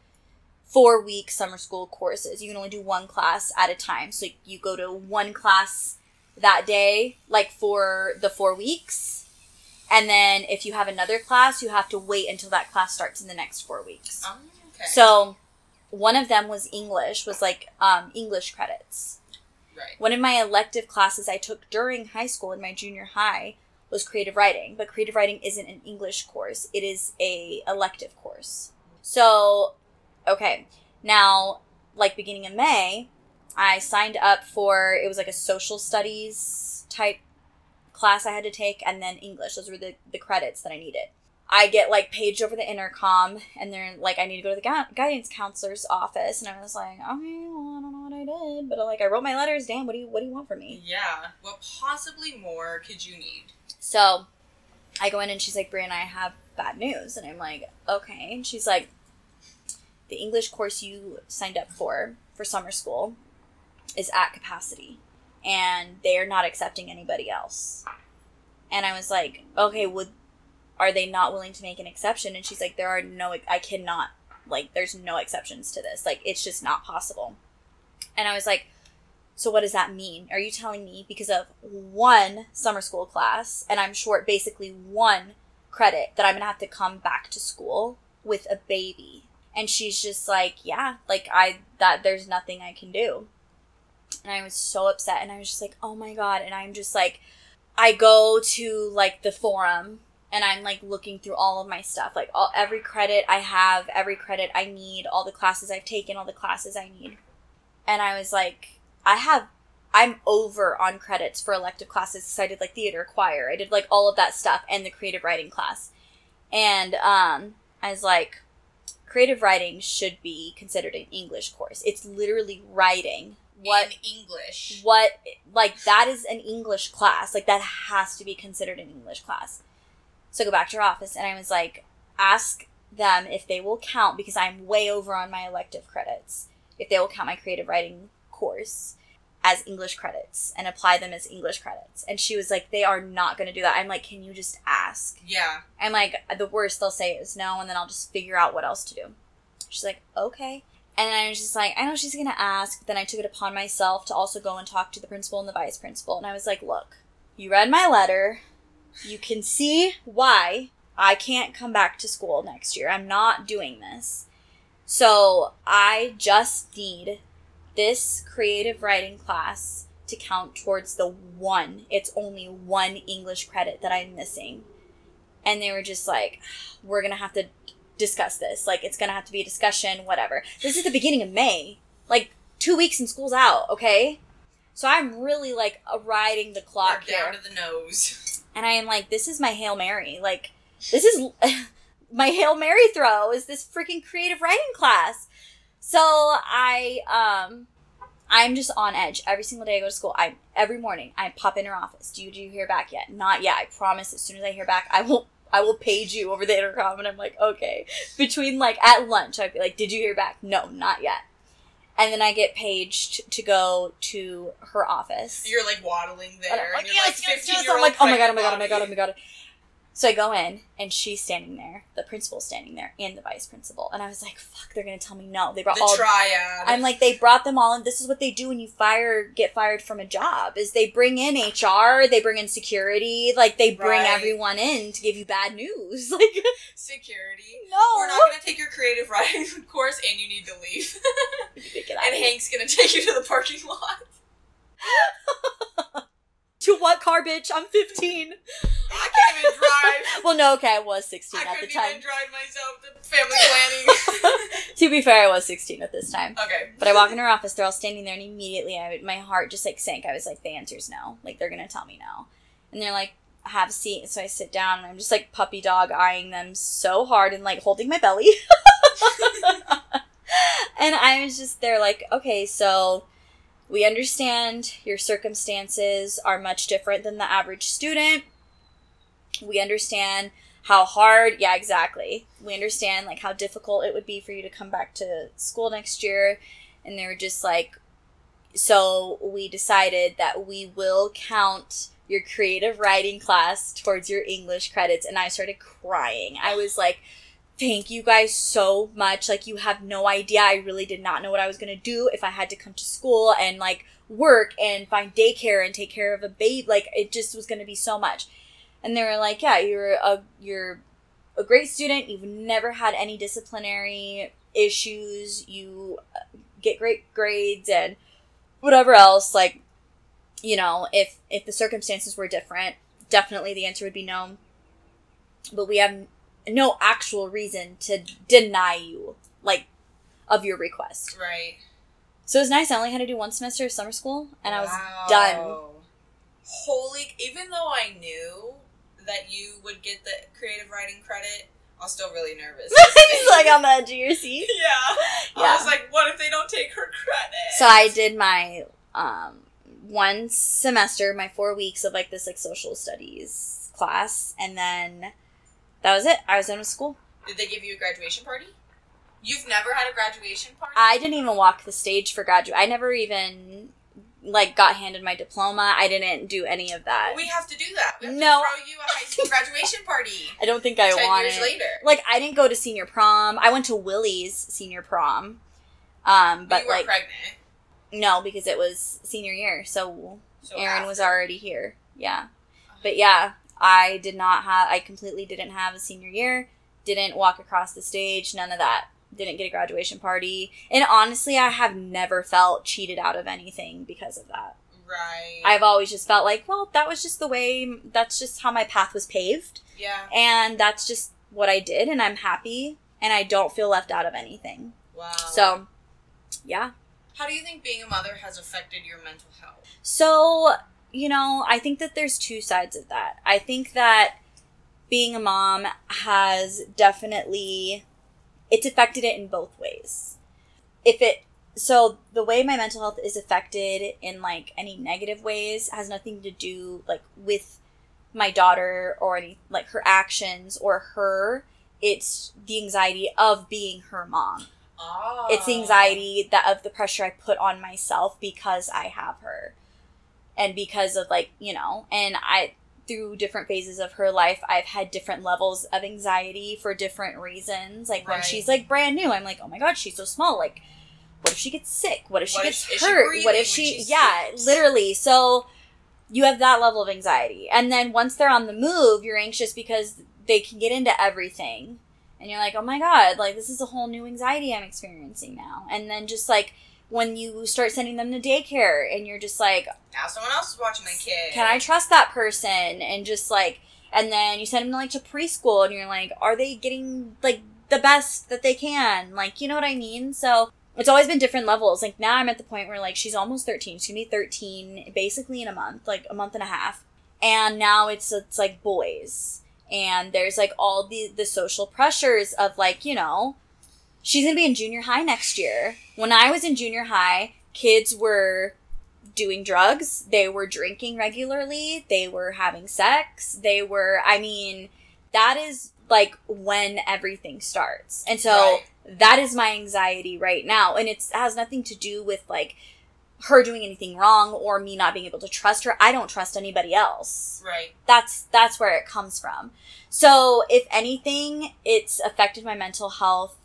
four week summer school courses. You can only do one class at a time. So you go to one class that day, like for the four weeks. And then if you have another class, you have to wait until that class starts in the next four weeks. Um, okay. So one of them was English, was like um, English credits. right. One of my elective classes I took during high school in my junior high was creative writing, but creative writing isn't an English course. It is a elective course. So, okay. Now, like beginning of May, I signed up for it was like a social studies type class I had to take and then English. Those were the, the credits that I needed. I get like paged over the intercom and they're like, I need to go to the gu- guidance counselor's office. And I was like, okay, well, I don't know what I did, but like, I wrote my letters. Damn, what do you, what do you want from me? Yeah. What possibly more could you need? So I go in and she's like, Brianna, I have bad news. And I'm like, okay. And she's like, the English course you signed up for, for summer school, is at capacity. And they are not accepting anybody else. And I was like, okay, would, are they not willing to make an exception? And she's like, there are no, I cannot, like, there's no exceptions to this. Like, it's just not possible. And I was like, so what does that mean? Are you telling me because of one summer school class and I'm short basically one credit that I'm to have to come back to school with a baby? And she's just like, yeah, like I that there's nothing I can do. And I was so upset and I was just like, "Oh my god." And I'm just like I go to like the forum and I'm like looking through all of my stuff, like all every credit I have, every credit I need, all the classes I've taken, all the classes I need. And I was like, I have I'm over on credits for elective classes because I did like theater, choir, I did like all of that stuff and the creative writing class. And um I was like, creative writing should be considered an English course. It's literally writing what in English? what like that is an English class. Like that has to be considered an English class. So I go back to her office and I was like, ask them if they will count because I'm way over on my elective credits. If they will count my creative writing course as English credits and apply them as English credits. And she was like, they are not going to do that. I'm like, can you just ask? Yeah. I'm like, the worst they'll say is no, and then I'll just figure out what else to do. She's like, okay. And then I was just like, I know she's gonna ask. But then I took it upon myself to also go and talk to the principal and the vice principal. And I was like, look, you read my letter. You can see why I can't come back to school next year. I'm not doing this. So I just need this creative writing class to count towards the one. It's only one English credit that I'm missing. And they were just like, we're going to have to discuss this. Like, it's going to have to be a discussion, whatever. This is the beginning of May. Like, two weeks and school's out, okay? So I'm really like riding the clock We're down here. to the nose. And I am like, this is my Hail Mary. Like, this is my Hail Mary throw is this freaking creative writing class. So I, um, I'm just on edge every single day I go to school. I every morning I pop in her office. Do you, do you hear back yet? Not yet. I promise. As soon as I hear back, I will I will page you over the intercom. And I'm like, okay. Between like at lunch, I'd be like, did you hear back? No, not yet. And then I get paged to go to her office. You're like waddling there, And I'm and like, you're yes, like yes, 15 yes. I'm like, oh my god, oh my god, oh my god, oh my god. So I go in, and she's standing there. The principal's standing there, and the vice principal. And I was like, fuck, they're gonna tell me no. They brought The all. triad. I'm like, they brought them all in. This is what they do when you fire, get fired from a job. Is they bring in HR, they bring in security, like they bring Right. everyone in to give you bad news. Like, security. no, We're not gonna take your creative writing course, and you need to leave. And. Hank's gonna take you to the parking lot. to what car, bitch? I'm 15. I can't even drive. Well, no, okay, I was 16 I at the time. I couldn't even drive myself to family planning. to be fair, I was 16 at this time. okay. But I walk in her office, they're all standing there, and immediately I, my heart just like sank. I was like, the answer's no. Like, they're gonna tell me no. And they're like, have a seat. So I sit down, and I'm just like puppy dog eyeing them so hard and like holding my belly. and I was just there, like, okay, so we understand your circumstances are much different than the average student. We understand how hard yeah exactly. We understand like how difficult it would be for you to come back to school next year. And they were just like so we decided that we will count your creative writing class towards your english credits. And i started crying. I was like thank you guys so much like you have no idea i really did not know what i was going to do if i had to come to school and like work and find daycare and take care of a babe like it just was going to be so much and they were like, "Yeah, you're a you're a great student. You've never had any disciplinary issues. You uh, get great grades and whatever else. Like, you know, if if the circumstances were different, definitely the answer would be no. But we have no actual reason to deny you like of your request. Right. So it was nice. I only had to do one semester of summer school, and I was done. Holy! Even though I knew that you would get the creative writing credit, I was still really nervous. He's like on the edge of your seat. yeah. yeah. I was like, what if they don't take her credit? So I did my um one semester, my four weeks of like this like social studies class, and then that was it. I was done with school. Did they give you a graduation party? You've never had a graduation party? I didn't even walk the stage for graduate. I never even like got handed my diploma. I didn't do any of that. We have to do that. We have No. to throw you a high school graduation party. I don't think I want years it. later. Like I didn't go to senior prom. I went to Willie's senior prom. Um, But but you were like pregnant. no, because it was senior year, so So Erin was already here. Yeah. But yeah, I did not have, I completely didn't have a senior year, didn't walk across the stage, none of that. Didn't get a graduation party. And honestly, I have never felt cheated out of anything because of that. Right. I've always just felt like, well, that was just the way, that's just how my path was paved. yeah. And that's just what I did. And I'm happy. And I don't feel left out of anything. Wow. So, yeah. how do you think being a mother has affected your mental health? So, you know, I think that there's two sides of that. I think that being a mom has definitely it's affected it in both ways. If it so the way my mental health is affected in like any negative ways has nothing to do like with my daughter or any like her actions or her it's the anxiety of being her mom Oh. it's the ah. anxiety that of the pressure I put on myself because I have her. And because of like, you know, and I through different phases of her life, I've had different levels of anxiety for different reasons. Like when she's like brand new, I'm like, "Oh my god, she's so small. Like what if she gets sick? What if she What gets she hurt? breathing what if she Yeah, sick? literally. So you have that level of anxiety. And then once they're on the move, you're anxious because they can get into everything and you're like, oh my god, like this is a whole new anxiety I'm experiencing now. And then just like when you start sending them to daycare and you're just like, Now someone else is watching my kid. can I trust that person? And just like, and then you send them to like to preschool and you're like, are they getting like the best that they can? Like, you know what I mean? So it's always been different levels. Like now I'm at the point where like she's almost 13. She's gonna be 13 basically in a month, like a month and a half. And now it's it's like boys. And there's like all the the social pressures of like, you know, she's gonna be in junior high next year. When I was in junior high, kids were doing drugs, they were drinking regularly, they were having sex, they were I mean, that is like when everything starts. And so Right. that is my anxiety right now. And it's, it has nothing to do with like her doing anything wrong or me not being able to trust her. I don't trust anybody else. Right. That's that's where it comes from. So, if anything, it's affected my mental health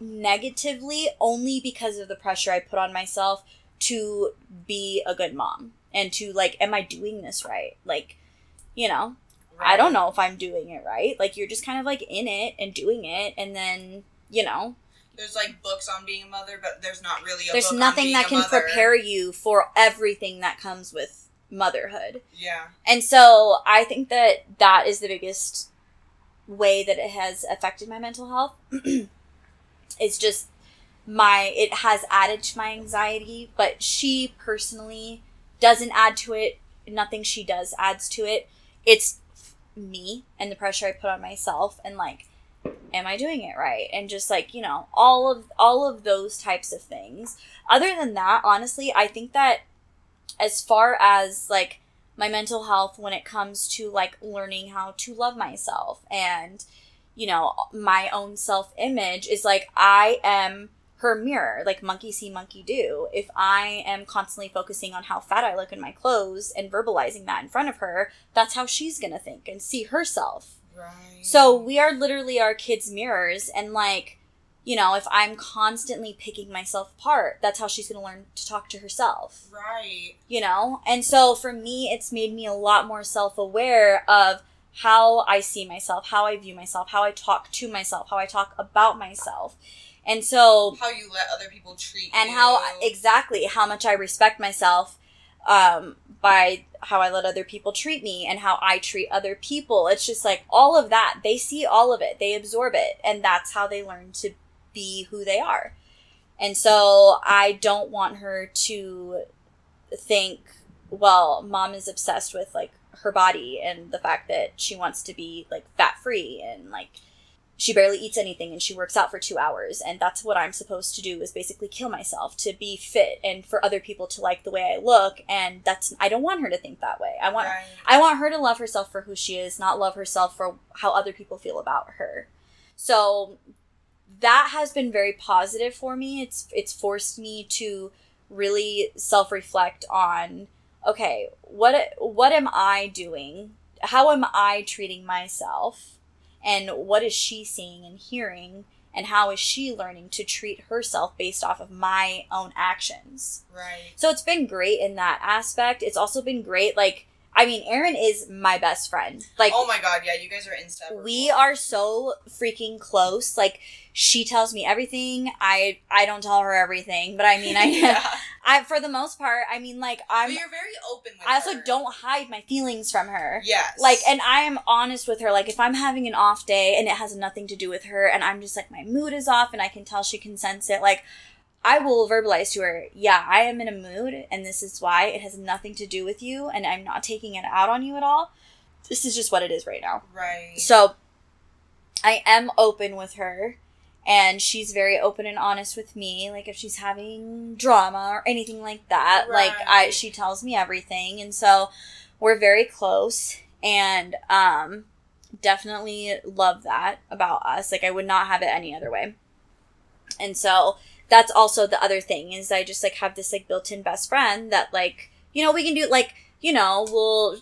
negatively only because of the pressure I put on myself to be a good mom and to like am I doing this right? Like, you know, I don't know if I'm doing it right. Like you're just kind of like in it and doing it and then, you know, There's like books on being a mother, but there's not really a there's nothing that can mother. prepare you for everything that comes with motherhood. Yeah. And so I think that that is the biggest way that it has affected my mental health. it's just my it has added to my anxiety, but she personally doesn't add to it. Nothing she does adds to it. It's me and the pressure I put on myself and like am I doing it right? And just like, you know, all of all of those types of things. Other than that, honestly, I think that as far as like my mental health when it comes to like learning how to love myself and you know my own self image is like I am her mirror like monkey see monkey do if i am constantly focusing on how fat i look in my clothes and verbalizing that in front of her that's how she's gonna think and see herself Right. so we are literally our kids mirrors and like you know if i'm constantly picking myself apart that's how she's gonna learn to talk to herself Right. you know and so for me it's made me a lot more self-aware of how i see myself how i view myself how i talk to myself how i talk about myself and so How you let other people treat and you. how exactly how much I respect myself um, by how I let other people treat me and how I treat other people. It's just like all of that. They see all of it, they absorb it, and that's how they learn to be who they are. And so I don't want her to think, well, mom is obsessed with like her body and the fact that she wants to be like fat free and like she barely eats anything and she works out for two hours. And that's what i'm supposed to do is basically kill myself to be fit and for other people to like the way i look. And that's i don't want her to think that way. I want Right. i want her to love herself for who she is not love herself for how other people feel about her. So that has been very positive for me. It's it's forced me to really self-reflect on okay what what am i doing? How am i treating myself? And what is she seeing and hearing? And how is she learning to treat herself based off of my own actions? Right. so it's been great in that aspect. It's also been great like i mean erin is my best friend like oh my god, yeah, you guys are inseparable. we are so freaking close like she tells me everything i i don't tell her everything but i mean i yeah. i for the most part i mean like i'm but you're very open with i also her. don't hide my feelings from her Yes. like and i am honest with her like if i'm having an off day and it has nothing to do with her and i'm just like my mood is off and i can tell she can sense it like i will verbalize to her yeah i am in a mood and this is why it has nothing to do with you and i'm not taking it out on you at all this is just what it is right now Right. so I am open with her and she's very open and honest with me like if she's having drama or anything like that like I she tells me everything and so we're very close and um definitely love that about us like I would not have it any other way. And so that's also the other thing is I just like have this like built-in best friend that like you know we can do like you know we'll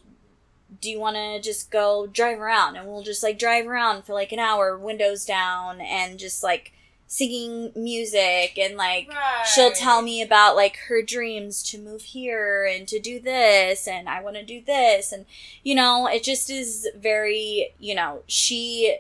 do you want to just go drive around? And we'll just like drive around for like an hour windows down and just like singing music and like right. she'll tell me about like her dreams to move here and to do this and I want to do this. And you know it just is very you know she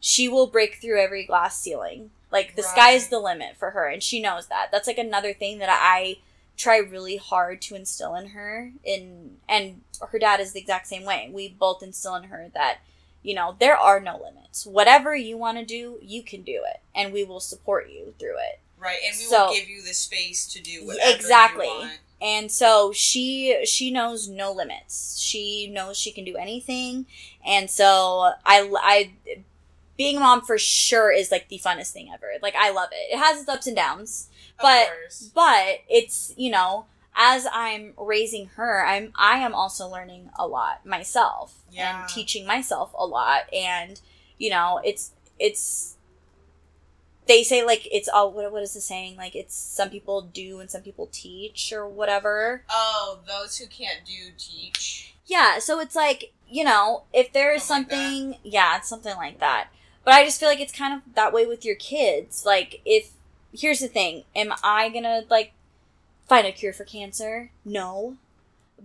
she will break through every glass ceiling like the sky's Right. the limit for her and she knows that that's like another thing that I try really hard to instill in her in and her dad is the exact same way we both instill in her that you know there are no limits whatever you want to do you can do it and we will support you through it Right, and we So- will give you the space to do whatever exactly. you want. and so she she knows no limits she knows she can do anything and so i i being a mom for sure is like the funnest thing ever. Like i love it. It has its ups and downs Of But- course. but it's you know as i'm raising her i'm i am also learning a lot myself Yeah. and teaching myself a lot. And you know it's it's they say like it's all what, what is the saying? Like it's some people do and some people teach or whatever. Oh, those who can't do teach. yeah so it's like you know if there is something yeah it's something like that but i just feel like it's kind of that way with your kids. Like if here's the thing. Am i gonna like find a cure for cancer? No.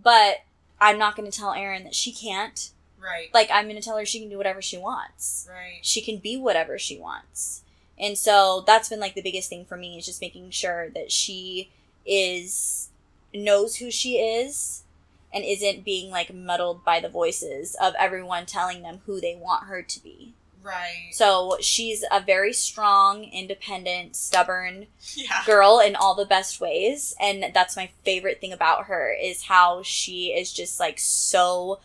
But i'm not gonna tell erin that she can't. Right. like i'm gonna tell her she can do whatever she wants. Right. she can be whatever she wants. And so that's been like the biggest thing for me is just making sure that she is knows who she is and isn't being like muddled by the voices of everyone telling them who they want her to be Right. so she's a very strong independent stubborn yeah. girl in all the best ways and that's my favorite thing about her is how she is just like so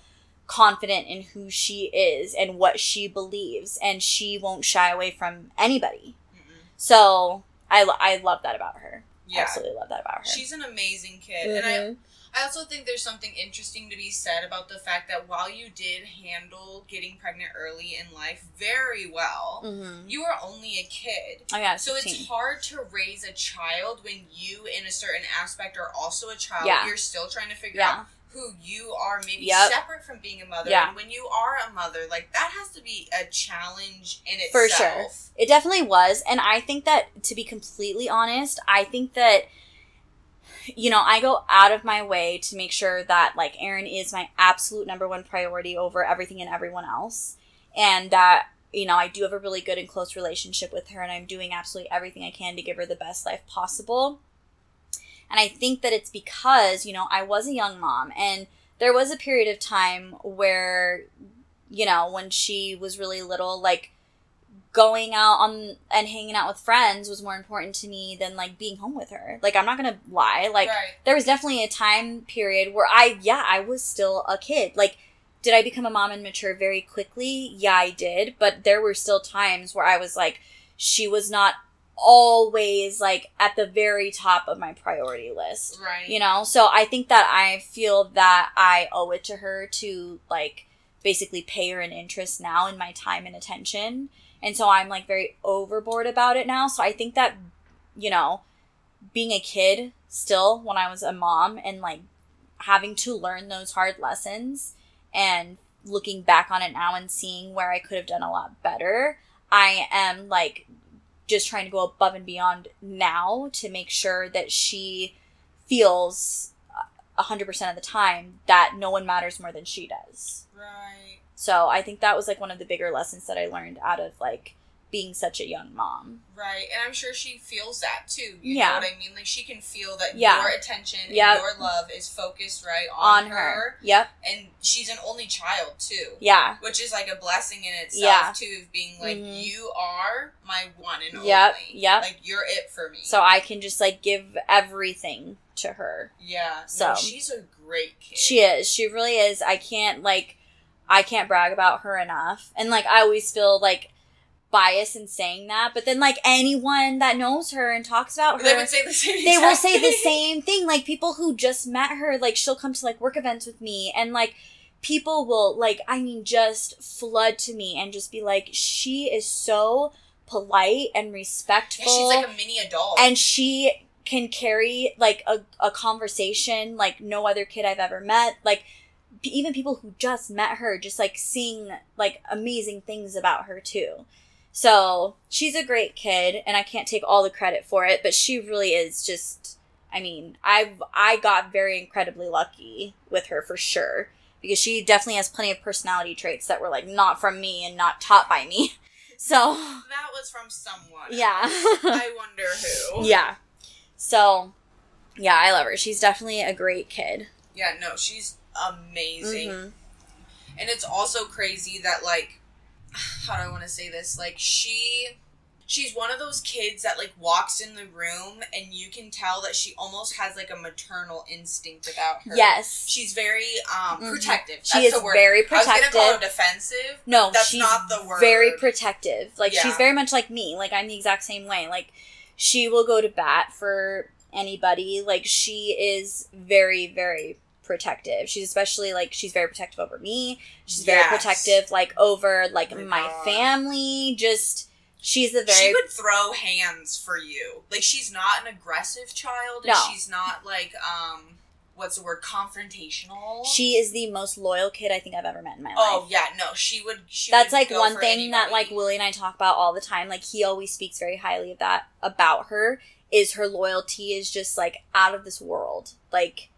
confident in who she is and what she believes and she won't shy away from anybody Mm-mm. so i, I love that about her Yeah. absolutely love that about her She's an amazing kid, and I Mhm. I also think there's something interesting to be said about the fact that while you did handle getting pregnant early in life very well, Mm-hmm. you were only a kid. I got So 16. it's hard to raise a child when you, in a certain aspect, are also a child. Yeah. You're still trying to figure Yeah. out who you are, maybe Yep. separate from being a mother. Yeah. And when you are a mother, like that has to be a challenge in For itself. sure. It definitely was. And I think that, to be completely honest, I think that, you know, I go out of my way to make sure that, like, Erin is my absolute number one priority over everything and everyone else. And that, you know, I do have a really good and close relationship with her, and I'm doing absolutely everything I can to give her the best life possible. And I think that it's because, you know, I was a young mom, and there was a period of time where, you know, when she was really little, like, going out on and hanging out with friends was more important to me than like being home with her. Like I'm not gonna lie. Like right. there was definitely a time period where I yeah, I was still a kid. Like did I become a mom and mature very quickly? Yeah, I did. But there were still times where I was like, she was not always like at the very top of my priority list Right. you know so i think that i feel that i owe it to her to like basically pay her an interest now in my time and attention and so i'm like very overboard about it now so i think that you know being a kid still when i was a mom and like having to learn those hard lessons and looking back on it now and seeing where i could have done a lot better i am like just trying to go above and beyond now to make sure that she feels a 100% of the time that no one matters more than she does. Right. So I think that was like one of the bigger lessons that I learned out of like being such a young mom. Right. And I'm sure she feels that too. You Yeah. know what I mean? Like she can feel that Yeah. your attention Yep. and your love is focused right on, On her. her. Yep. And she's an only child too. Yeah. Which is like a blessing in itself Yeah. too, of being like, Mhm. you are my one and Yep. only. Yep. Like you're it for me. So I can just like give everything to her. Yeah. So- no, she's a great kid. She is. She really is. I can't like I can't brag about her enough. And like I always feel like biased in saying that, but then like anyone that knows her and talks about her they would say the same they will say the same thing. Like people who just met her, like she'll come to like work events with me and like people will like I mean just flood to me and just be like, she is so polite and Yeah, respectful she's like a mini adult. and she can carry like a, a conversation like no other kid I've ever met. Like p- even people who just met her just like seeing like amazing things about her too. So she's a great kid and I can't take all the credit for it, but she really is just I mean, I've I got very incredibly lucky with her for sure. Because she definitely has plenty of personality traits that were like not from me and not taught by me. So that was from someone. yeah. I wonder who. Yeah. So, yeah, I love her. She's definitely a great kid. Yeah, no, she's amazing. Mhm. And it's also crazy that like how do I want to say this? Like she she's one of those kids that like walks in the room and you can tell that she almost has like a maternal instinct about her. Yes. She's very um Mhm. protective. she That's is the word. very I was gonna call protective. defensive. No, That's she's not the word. very protective. Like Yeah. she's very much like me. Like I'm the exact same way. Like she will go to bat for anybody. Like she is very very protective. She's especially like she's very protective over me. She's very protective like over like Oh my my family. Just she's a very she would throw hands for you. Like she's not an aggressive child No. she's not like um what's the word confrontational. she is the most loyal kid I think I've ever met in my life. Oh yeah, no, she would. She that's would like one thing that like. Willie and I talk about all the time. Like he always speaks very highly of that about her. Is her loyalty is just like out of this world. Like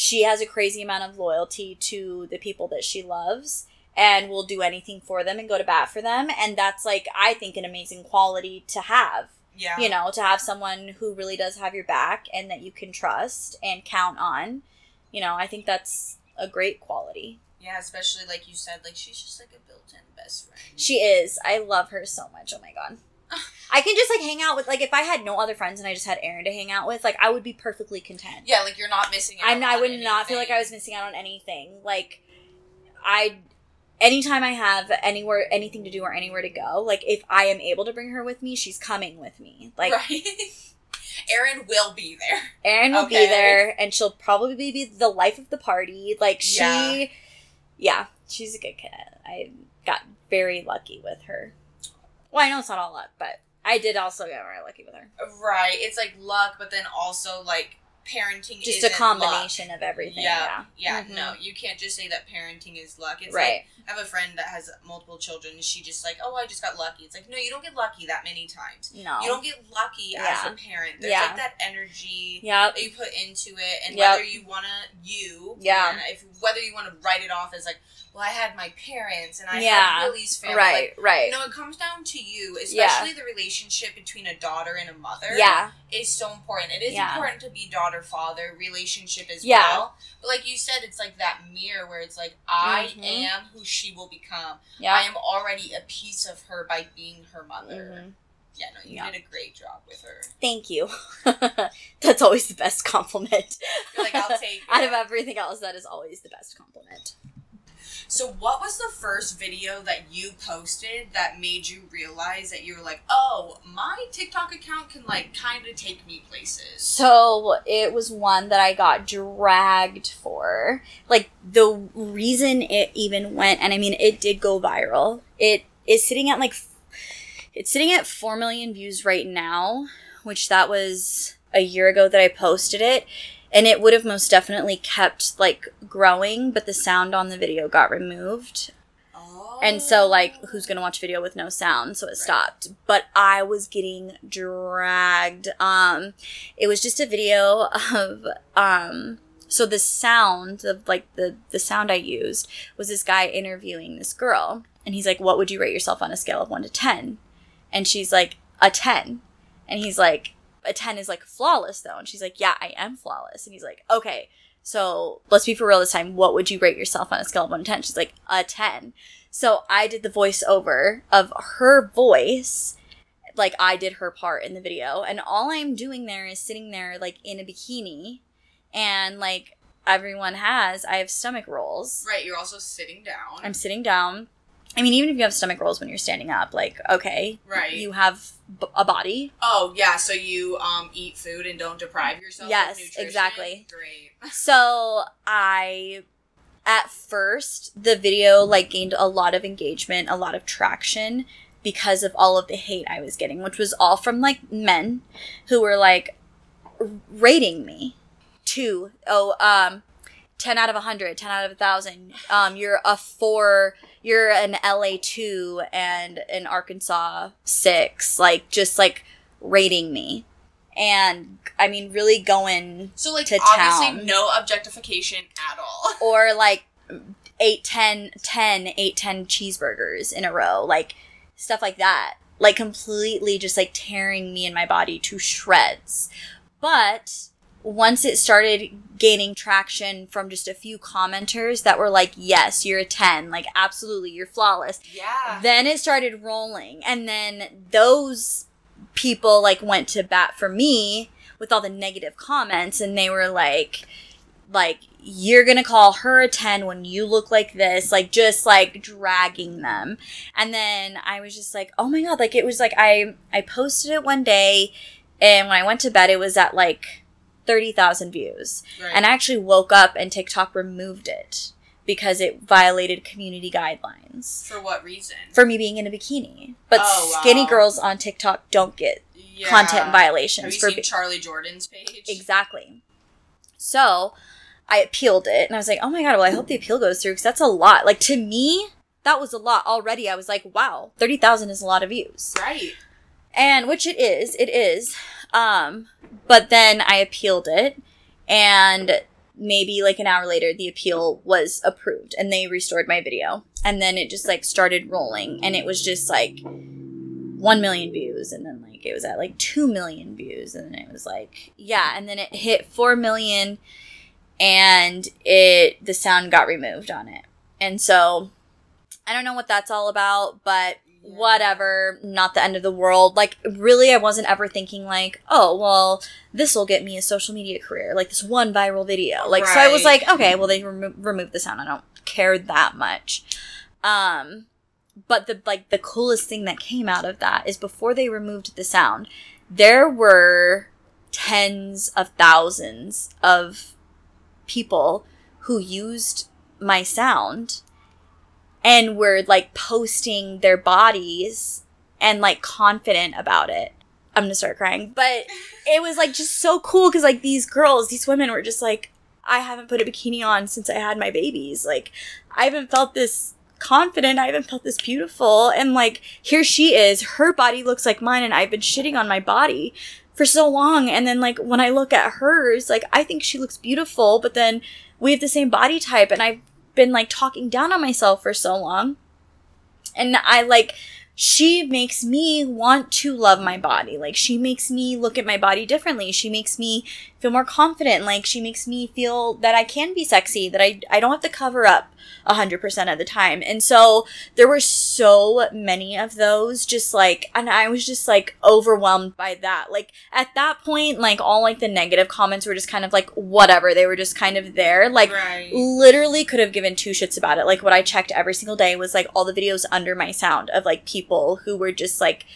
she has a crazy amount of loyalty to the people that she loves and will do anything for them and go to bat for them. And that's like I think an amazing quality to have. Yeah, You know, to have someone who really does have your back and that you can trust and count on. You know, I think that's a great quality. yeah, especially like you said, like she's just like a built-in best friend. She is. I love her so much. Oh my god. I can just like hang out with like if I had no other friends and I just had Erin to hang out with, like I would be perfectly content. yeah, like you're not missing out. I'm I on would not feel like I was missing out on anything. Like I anytime I have anywhere anything to do or anywhere to go, like if I am able to bring her with me, she's coming with me. Like right. Erin will be there. Erin will Okay. be there, and she'll probably be the life of the party. Like she, Yeah. yeah, she's a good kid. I got very lucky with her. Well, I know it's not all luck, but I did also get very lucky with her. Right. It's like luck, but then also like parenting Just a combination of everything. Yeah. Yeah, Yeah. Mhm. No, you can't just say that parenting is luck. It's right. like I have a friend that has multiple children she just like, Oh, I just got lucky. It's like, no, you don't get lucky that many times. no. You don't get lucky as a parent. There's Yeah. like that energy Yep. that you put into it and Yep. whether you wanna you Yeah. if whether you wanna write it off as like, well, I had my parents and I Yeah. had Lily's family. Right. Like, right. no, it comes down to you, Yeah. especially the relationship between a daughter and a mother yeah. Is so important. It is Yeah. important to be daughter father relationship as Yeah. well. But like you said, it's like that mirror where it's like I Mhm. am who she will become. Yeah. I am already a piece of her by being her mother. Mhm. Yeah, no, you Yeah. did a great job with her. Thank you. That's always the best compliment. You're like, I'll take Out of everything else, that is always the best compliment. So, what was the first video that you posted that made you realize that you were like, oh, my TikTok account can like kind of take me places? So it was one that I got dragged for. Like the reason it even went, and I mean, it did go viral. It is sitting at like, it's sitting at 4 million views right now, which that was a year ago that I posted it. And it would have most definitely kept like growing, but the sound on the video got removed. Oh. And so, like, who's gonna watch video with no sound? So it stopped. But I was getting dragged. Um, it was just a video of um. So the sound of like the the sound I used was this guy interviewing this girl, and he's like, "What would you rate yourself on a scale of one to 10? And she's like, "A 10. And he's like, "A 10 is like flawless though." And she's like, "Yeah, I am flawless." And he's like, "Okay." So let's be for real this time. What would you rate yourself on a scale of one to 10? She's like, a 10. So I did the voiceover of her voice. Like I did her part in the video. And all I'm doing there is sitting there like in a bikini. And like everyone has, I have stomach rolls. Right, you're also sitting down. I'm sitting down. I mean, even if you have stomach rolls when you're standing up, like, okay, right. you have b- a body. oh, yeah, so you um eat food and don't deprive yourself Yes, exactly. Great. So I at first the video like gained a lot of engagement, a lot of traction because of all of the hate I was getting, which was all from like men who were like rating me to oh um 10 out of 100 10 out of a 1000 um you're a 4 you're an LA 2 and an Arkansas 6 like just like rating me and I mean really going So, like, To obviously, town. no objectification at all. or like 8 10 10 8 10 cheeseburgers in a row like stuff like that like completely just like tearing me and my body to shreds but once it started gaining traction from just a few commenters that were like yes you're a 10 like absolutely you're flawless. Yeah. then it started rolling and then those people like went to bat for me with all the negative comments and they were like like you're gonna call her a 10 when you look like this like just like dragging them. And then i was just like oh my god like it was like i i posted it one day and when i went to bed it was at like 30,000 views Right. and I actually woke up and TikTok removed it because it violated community guidelines For what reason? for me being in a bikini. But Oh, wow. skinny girls on TikTok don't get Yeah. content Have violations you for seen be- Charly Jordan's page? exactly. So I appealed it and I was like, "Oh my god, well I hope the appeal goes through because that's a lot." Like to me, that was a lot already. I was like, "Wow, 30,000 is a lot of views." Right. and which it is it is um but then i appealed it and maybe like an hour later the appeal was approved and they restored my video. And then it just like started rolling and it was just like 1 million views and then like it was at like 2 million views and then it was like yeah and then it hit 4 million and it the sound got removed on it. And so i don't know what that's all about but Yeah. whatever, not the end of the world. Like, really, I wasn't ever thinking, like, oh, well, this will get me a social media career, like this one viral video. Like, so I was like, okay, well, they remo- removed the sound. I don't care that much. Um, but the, like, the coolest thing that came out of that is before they removed the sound, there were tens of thousands of people who used my sound and were like posting their bodies and like confident about it. I'm gonna start crying. But it was like just so cool because like these girls, these women were just like, I haven't put a bikini on since I had my babies. Like, I haven't felt this confident. I haven't felt this beautiful. And like, here she is. Her body looks like mine, and I've been shitting on my body for so long. And then, like, when I look at hers, like, I think she looks beautiful, but then we have the same body type, and I've been like talking down on myself for so long. And I like, she makes me want to love my body. Like she makes me look at my body differently. She makes me feel more confident. Like she makes me feel that I can be sexy, that I, I don't have to cover up a hundred percent of the time. And so there were so many of those just like, and I was just like overwhelmed by that. Like at that point, like all like the negative comments were just kind of like whatever. They were just kind of there. Like Right. literally could have given two shits about it. Like what I checked every single day was like all the videos under my sound of like people who were just like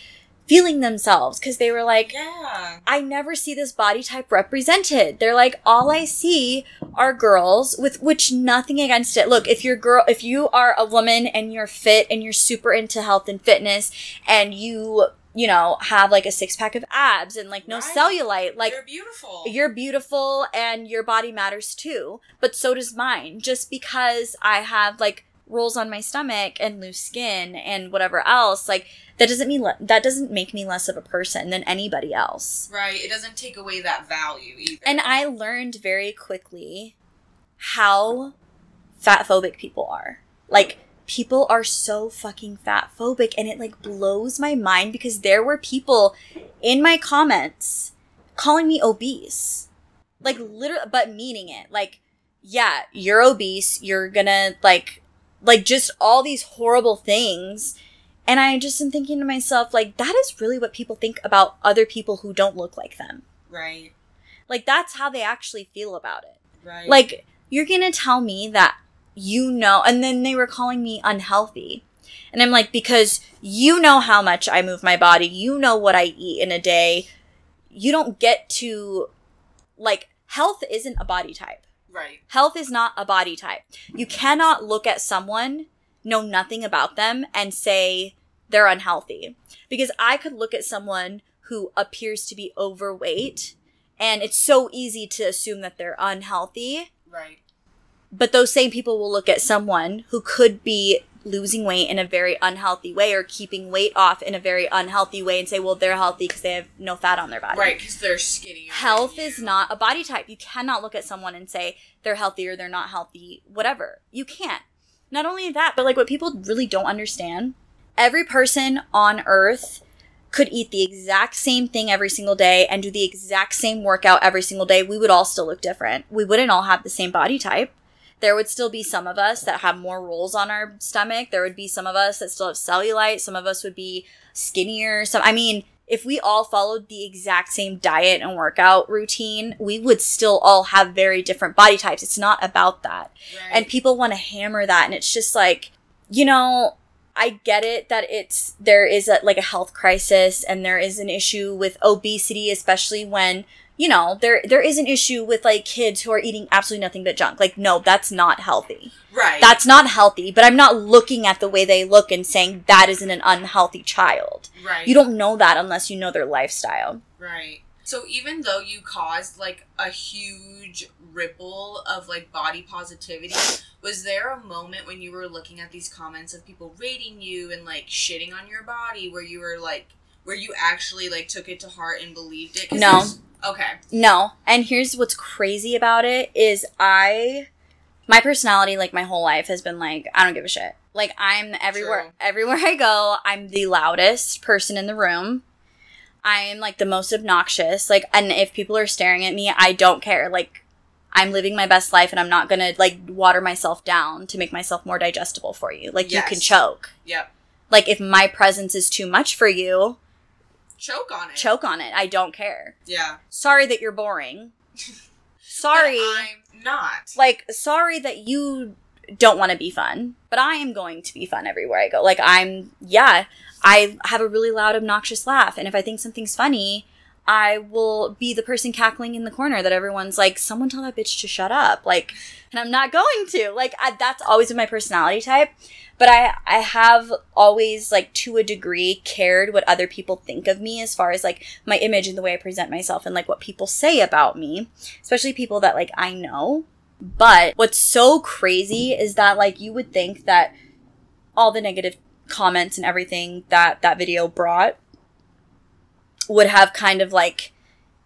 feeling themselves because they were like, Yeah. I never see this body type represented. They're like, all I see are girls with which nothing against it. Look, if you're girl, if you are a woman and you're fit and you're super into health and fitness and you, you know, have like a six pack of abs and like no Right. cellulite, like You're beautiful. you're beautiful and your body matters too, but so does mine. Just because I have like rolls on my stomach and loose skin and whatever else, like that doesn't mean le- that doesn't make me less of a person than anybody else. right. It doesn't take away that value either. And I learned very quickly how fat phobic people are. Like people are so fucking fat phobic and it like blows my mind because there were people in my comments calling me obese. Like literally but meaning it. Like yeah, you're obese, you're gonna like like just all these horrible things. And I just am thinking to myself, like, that is really what people think about other people who don't look like them. right. Like that's how they actually feel about it. Right. Like you're going to tell me that you know and then they were calling me unhealthy. And I'm like because you know how much I move my body, you know what I eat in a day. You don't get to like health isn't a body type. Right. Health is not a body type. You cannot look at someone, know nothing about them, and say they're unhealthy. Because I could look at someone who appears to be overweight, and it's so easy to assume that they're unhealthy. Right. But those same people will look at someone who could be losing weight in a very unhealthy way or keeping weight off in a very unhealthy way and say, well, they're healthy because they have no fat on their body Right. Because they're skinny. health is not a body type. You cannot look at someone and say they're healthy or they're not healthy, whatever. You can't. Not only that, but like what people really don't understand, every person on earth could eat the exact same thing every single day and do the exact same workout every single day. We would all still look different. We wouldn't all have the same body type. There would still be some of us that have more rolls on our stomach. There would be some of us that still have cellulite. Some of us would be skinnier. Some, I mean, if we all followed the exact same diet and workout routine, we would still all have very different body types. It's not about that. Right. And people want to hammer that. And it's just like, you know, I get it that it's, there is a, like a health crisis and there is an issue with obesity, especially when, you know, there, there is an issue with like kids who are eating absolutely nothing but junk. Like, no, that's not healthy. right. That's not healthy, but I'm not looking at the way they look and saying that isn't an unhealthy child. right. You don't know that unless you know their lifestyle. Right. So even though you caused like a huge ripple of like body positivity, was there a moment when you were looking at these comments of people rating you and like shitting on your body where you were like where you actually like took it to heart and believed it? No. Okay. No. And here's what's crazy about it is I my personality like my whole life has been like I don't give a shit. Like I'm everywhere True. everywhere I go, I'm the loudest person in the room. I am like the most obnoxious. Like and if people are staring at me, I don't care. Like I'm living my best life and I'm not going to like water myself down to make myself more digestible for you. Like you can choke. Yep. Like if my presence is too much for you, Choke on it. choke on it. I don't care. Yeah. Sorry that you're boring. Sorry. I'm not. like sorry that you don't want to be fun but i am going to be fun everywhere i go like i'm yeah i have a really loud obnoxious laugh and if i think something's funny I will be the person cackling in the corner that everyone's like, someone tell that bitch to shut up. Like, and I'm not going to. Like, I, that's always been my personality type. But I, I have always, like, to a degree, cared what other people think of me as far as, like, my image and the way I present myself and, like, what people say about me, especially people that, like, I know. But what's so crazy is that, like, you would think that all the negative comments and everything that that video brought would have kind of like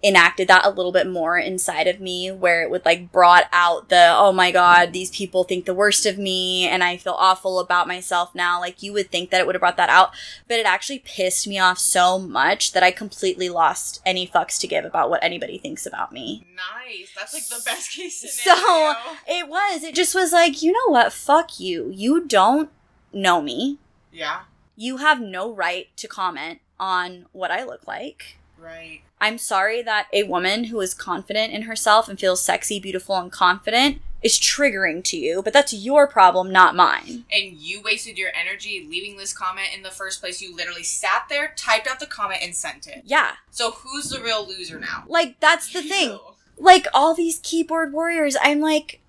enacted that a little bit more inside of me where it would like brought out the oh my god these people think the worst of me and i feel awful about myself now. Like you would think that it would have brought that out but it actually pissed me off so much that i completely lost any fucks to give about what anybody thinks about me. Nice. That's like the best case scenario. So- it was. It just was like you know what? Fuck you. You don't know me. Yeah. you have no right to comment on what i look like Right. I'm sorry that a woman who is confident in herself and feels sexy, beautiful, and confident is triggering to you, but that's your problem, not mine. And you wasted your energy leaving this comment in the first place. You literally sat there, typed out the comment, and sent it. Yeah. So who's the real loser now? Like, that's the thing. Like, all these keyboard warriors, I'm like,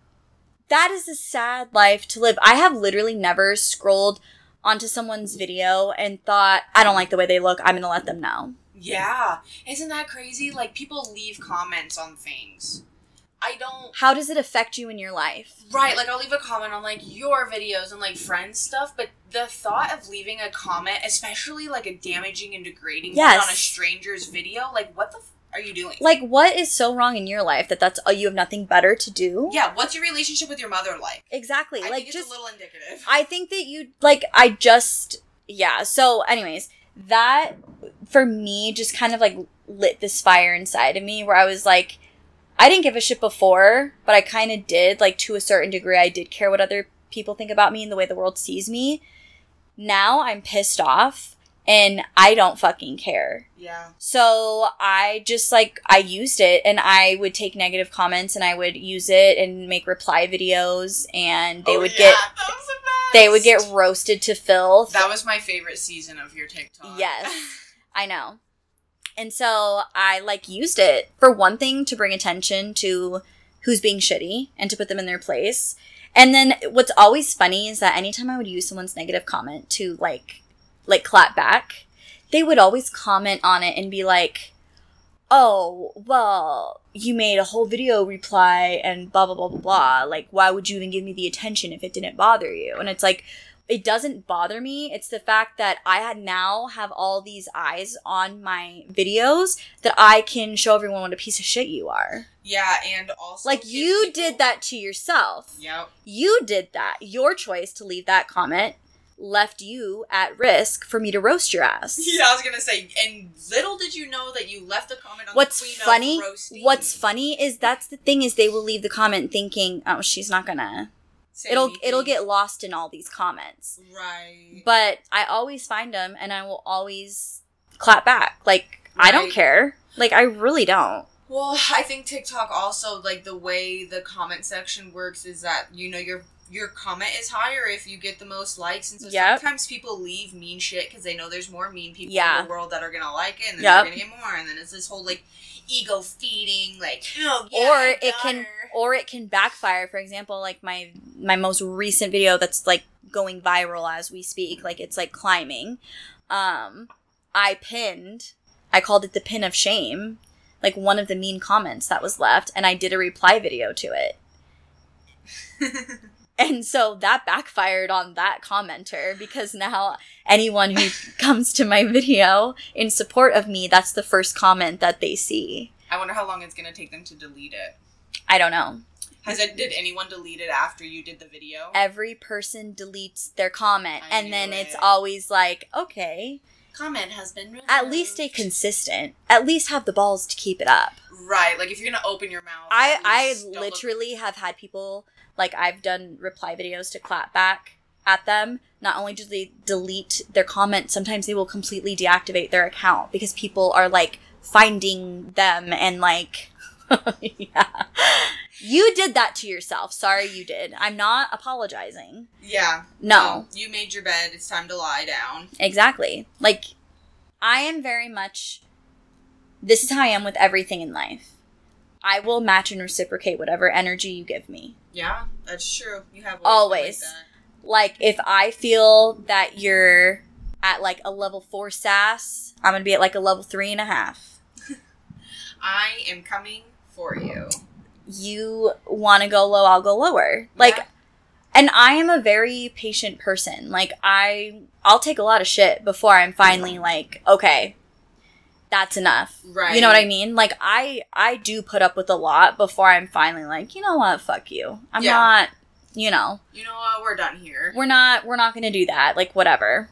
that is a sad life to live. I have literally never scrolled onto someone's video and thought, I don't like the way they look, I'm gonna let them know. Yeah. Isn't that crazy? Like people leave comments on things. I don't How does it affect you in your life? Right, like I'll leave a comment on like your videos and like friends stuff, but the thought of leaving a comment, especially like a damaging and degrading Yes. one on a stranger's video, like what the f- are you doing? Like, what is so wrong in your life that that's, oh, you have nothing better to do? yeah, what's your relationship with your mother like? Exactly. I like, just a little indicative. I think that you like I just yeah. So anyways, that for me just kind of like lit this fire inside of me where I was like I didn't give a shit before, but I kind of did like to a certain degree I did care what other people think about me and the way the world sees me. Now I'm pissed off and I don't fucking care. yeah. So I just like I used it and I would take negative comments and I would use it and make reply videos and they Oh, would yeah, get the they would get roasted to filth. That was my favorite season of your TikTok. Yes. I know. And so I like used it for one thing to bring attention to who's being shitty and to put them in their place. And then what's always funny is that anytime I would use someone's negative comment to like like clap back, they would always comment on it and be like, "Oh, well, you made a whole video reply and blah blah blah blah blah. Like, why would you even give me the attention if it didn't bother you?" And it's like, it doesn't bother me. It's the fact that I had now have all these eyes on my videos that I can show everyone what a piece of shit you are. Yeah, and also Like you people- did that to yourself. Yep. You did that. Your choice to leave that comment left you at risk for me to roast your ass. Yeah, I was gonna say, and little did you know that you left a comment on What's the queen funny? What's funny is that's the thing is they will leave the comment thinking, "Oh, she's not gonna." Say It'll anything. it'll get lost in all these comments. right. but I always find them and I will always clap back. Like I don't care. Like I really don't. Well, I think TikTok also like the way the comment section works is that you know your your comment is higher if you get the most likes, and so Yep. sometimes people leave mean shit because they know there's more mean people Yeah. in the world that are gonna like it, and then Yep. they're gonna get more, and then it's this whole like ego feeding, like oh, yeah, or it can her. or it can backfire. For example, like my my most recent video that's like going viral as we speak, like it's like climbing. Um I pinned I called it the pin of shame, like one of the mean comments that was left, and I did a reply video to it. And so that backfired on that commenter because now anyone who comes to my video in support of me, that's the first comment that they see. I wonder how long it's gonna take them to delete it. I don't know. Has it? Did anyone delete it after you did the video? Every person deletes their comment, I and then knew it's always like, okay, Comment has been removed. at least stay consistent. At least have the balls to keep it up. Right, like if you're gonna open your mouth. I I don't look- literally have had people like I've done reply videos to clap back at them. Not only do they delete their comment, sometimes they will completely deactivate their account because people are like finding them and like yeah. You did that to yourself. Sorry you did. I'm not apologizing. Yeah. No. You made your bed. It's time to lie down. Exactly. Like I am very much this is how I am with everything in life. I will match and reciprocate whatever energy you give me. Yeah, that's true. You have Always. Like if I feel that you're at like a level four sass, I'm gonna be at like a level three and a half. I am coming for you. You want to go low, I'll go lower. Like, Yeah. and I am a very patient person. Like I, I'll take a lot of shit before I'm finally like, okay, that's enough. Right. You know what I mean? Like I, I do put up with a lot before I'm finally like, you know what, fuck you. I'm Yeah. not, you know. You know what? We're done here. we're not we're not gonna do that like whatever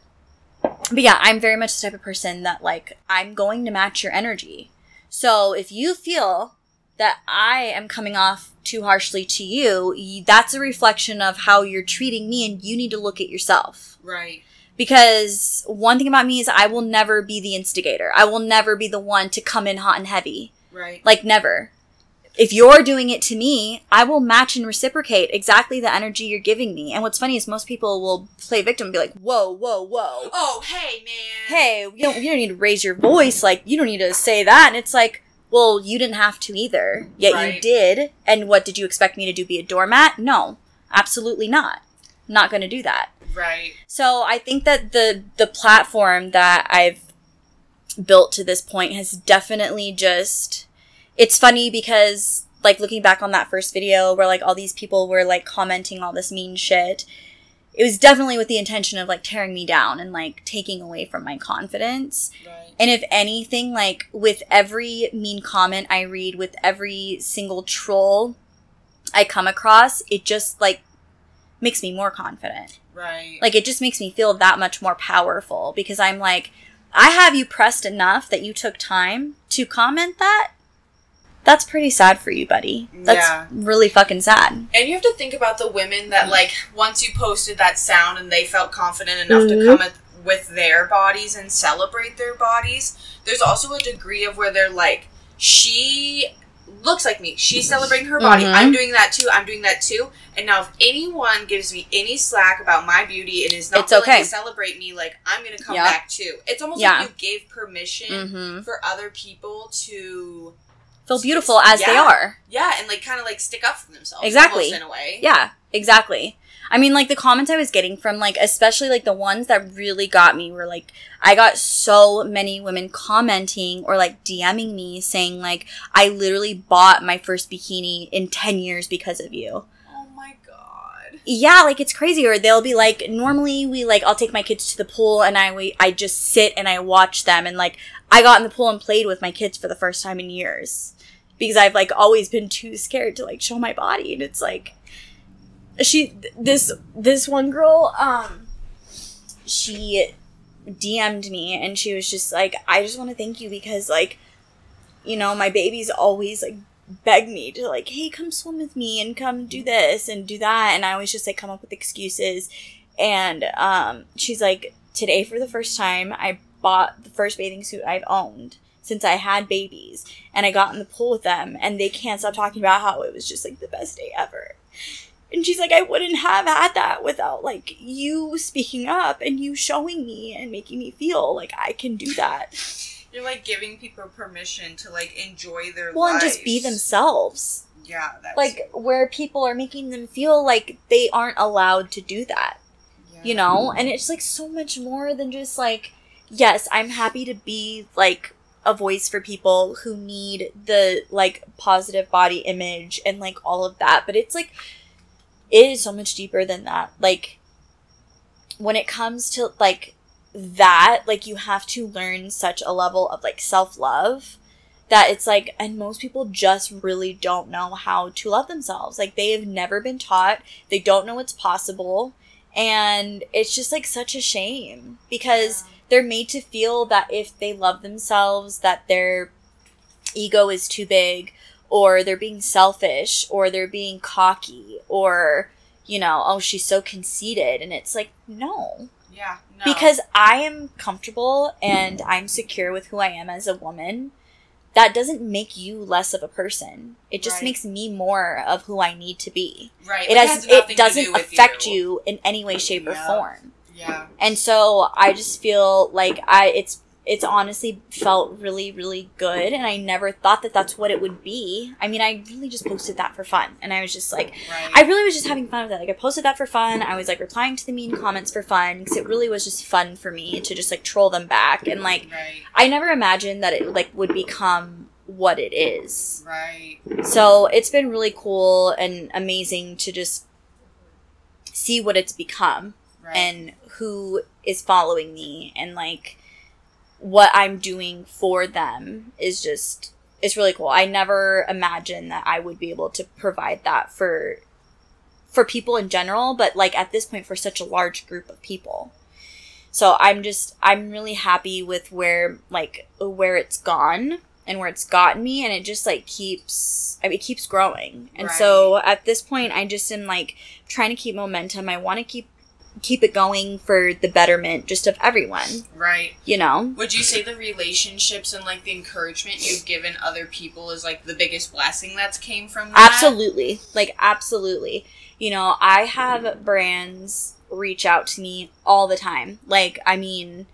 but yeah i'm very much the type of person that like i'm going to match your energy so if you feel that i am coming off too harshly to you that's a reflection of how you're treating me and you need to look at yourself Right. because one thing about me is i will never be the instigator i will never be the one to come in hot and heavy Right. like never. If you're doing it to me, I will match and reciprocate exactly the energy you're giving me. And what's funny is most people will play victim and be like, "Whoa, whoa, whoa. Oh, hey, man. Hey, you don't you don't need to raise your voice like you don't need to say that." And it's like, "Well, you didn't have to either. Yet you did. And what did you expect me to do be a doormat? No. Absolutely not. Not going to do that." Right. So I think that the the platform that I've built to this point has definitely just it's funny because like looking back on that first video where like all these people were like commenting all this mean shit it was definitely with the intention of like tearing me down and like taking away from my confidence Right. and if anything like with every mean comment i read with every single troll i come across it just like makes me more confident Right. like it just makes me feel that much more powerful because I'm like, I have you pressed enough that you took time to comment that. That's pretty sad for you, buddy. That's Yeah. really fucking sad. And you have to think about the women that, like, once you posted that sound and they felt confident enough Mhm. to come at, with their bodies and celebrate their bodies, there's also a degree of where they're like, she looks like me. She's celebrating her body. Mhm. I'm doing that too. I'm doing that too. And now, if anyone gives me any slack about my beauty and is not It's willing okay. to celebrate me, like, I'm going to come Yep. back too. It's almost Yeah. like you gave permission Mm-hmm. for other people to, Feel beautiful as they are. yeah, and, like, kind of, like, stick up for themselves. Exactly. in a way. Yeah, exactly. I mean, like the comments I was getting from, like, especially like the ones that really got me were like, I got so many women commenting or like DMing me saying, like, I literally bought my first bikini in 10 years because of you. Oh my god. yeah like it's crazy or they'll be like normally we like i'll take my kids to the pool and i we, i just sit and i watch them and like i got in the pool and played with my kids for the first time in years because i've like always been too scared to like show my body and it's like she this this one girl um she dm'd me and she was just like i just want to thank you because like you know my baby's always like beg me to like, hey, come swim with me and come do this and do that. And I always just like come up with excuses. And um, she's like, today for the first time, I bought the first bathing suit I've owned since I had babies. And I got in the pool with them and they can't stop talking about how it was just like the best day ever. And she's like, I wouldn't have had that without like you speaking up and you showing me and making me feel like I can do that. You're like giving people permission to like enjoy their Well, and just be themselves. Yeah, that's like where people are making them feel like they aren't allowed to do that yeah. you know and it's like so much more than just like yes i'm happy to be like a voice for people who need the like positive body image and like all of that but it's like it is so much deeper than that. Like when it comes to like that like you have to learn such a level of like self-love that it's like and most people just really don't know how to love themselves. Like they have never been taught. They don't know it's possible. And it's just like such a shame because they're made to feel that if they love themselves that their ego is too big or they're being selfish or they're being cocky or you know oh she's so conceited and it's like no yeah, no. because I am comfortable and I'm secure with who I am as a woman, that doesn't make you less of a person. It just Right. makes me more of who I need to be. right, It like, has, it doesn't do affect you. in any way, shape, or form. Yeah, And so I just feel like I it's it's honestly felt really, really good. And I never thought that that's what it would be. I mean, I really just posted that for fun. And I was just like, Right. I really was just having fun with it. Like I posted that for fun. I was like replying to the mean comments for fun because it really was just fun for me to just like troll them back. And like right. I never imagined that it like would become what it is. Right. So it's been really cool and amazing to just see what it's become Right. and who is following me and like what I'm doing for them is just it's really cool. I never imagined that I would be able to provide that for for people in general, but like at this point for such a large group of people. So I'm just I'm really happy with where like where it's gone and where it's gotten me and it just like keeps I mean, it keeps growing. And so at this point I just am like trying to keep momentum. I want to keep keep it going for the betterment just of everyone, right. you know. Would you say the relationships and like the encouragement you've given other people is like the biggest blessing that's came from that? Absolutely. Like absolutely. You know, I have brands reach out to me all the time. Like I mean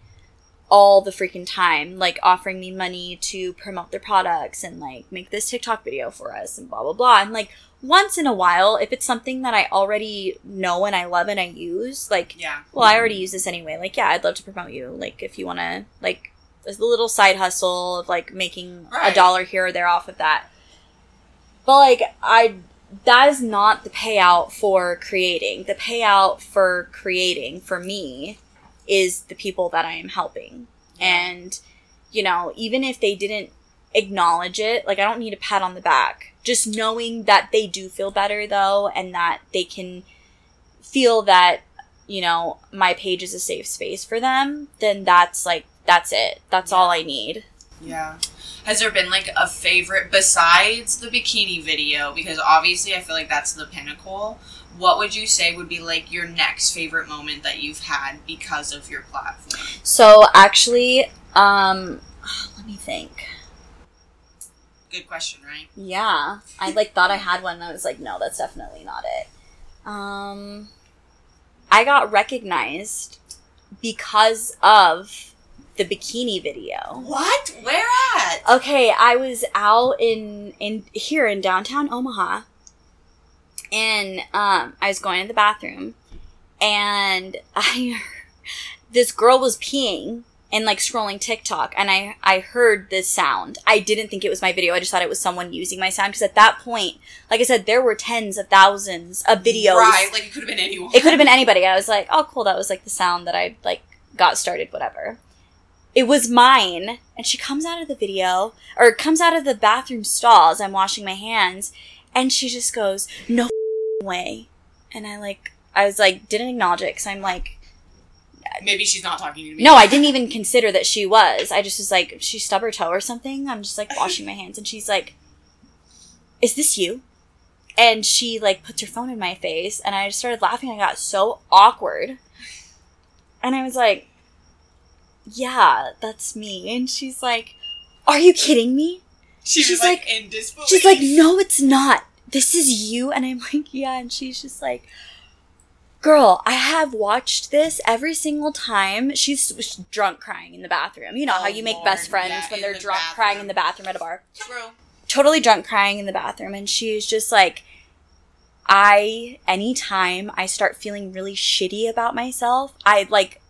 all the freaking time, like offering me money to promote their products and like make this TikTok video for us and blah blah blah. And like once in a while, if it's something that I already know and I love and I use, like Yeah. well, I already use this anyway. Like, yeah, I'd love to promote you. Like, if you want to, like, there's a little side hustle of like making a dollar here or there off of that. But like, I that is not the payout for creating. The payout for creating for me is the people that I am helping. And you know, even if they didn't acknowledge it, like I don't need a pat on the back. Just knowing that they do feel better though and that they can feel that you know, my page is a safe space for them, then that's like that's it. That's all I need. Yeah. Has there been like a favorite besides the bikini video? Because obviously I feel like that's the pinnacle. What would you say would be like your next favorite moment that you've had because of your platform? So actually, um let me think. Good question, right? Yeah. I like thought I had one and I was like, no, that's definitely not it. Um I got recognized because of the bikini video. What? Where at? Okay, I was out in in here in downtown Omaha, and um, I was going to the bathroom, and I this girl was peeing and like scrolling TikTok, and I I heard this sound. I didn't think it was my video. I just thought it was someone using my sound because at that point, like I said, there were tens of thousands of videos. Right, like it could have been anyone. It could have been anybody. I was like, oh, cool. That was like the sound that I like got started, whatever. It was mine. And she comes out of the video or comes out of the bathroom stall as I'm washing my hands. And she just goes, no way. And I like, I was like, didn't acknowledge it because I'm like, Maybe she's not talking to me. no, I didn't even consider that she was. I just was like, she stubbed her toe or something. I'm just like washing my hands. And she's like, is this you? And she like puts her phone in my face and I just started laughing. I got so awkward. And I was like, yeah, that's me. And she's like, are you kidding me? She she's like, like- in disbelief. She's like, no, it's not. This is you. And I'm like, yeah. And she's just like, girl, I have watched this every single time. She's was drunk crying in the bathroom. You know how Oh, you make Lord, best friends yeah, when they're the drunk bathroom. crying in the bathroom at a bar. True. Totally drunk crying in the bathroom. And she's just like, I, anytime I start feeling really shitty about myself, I like,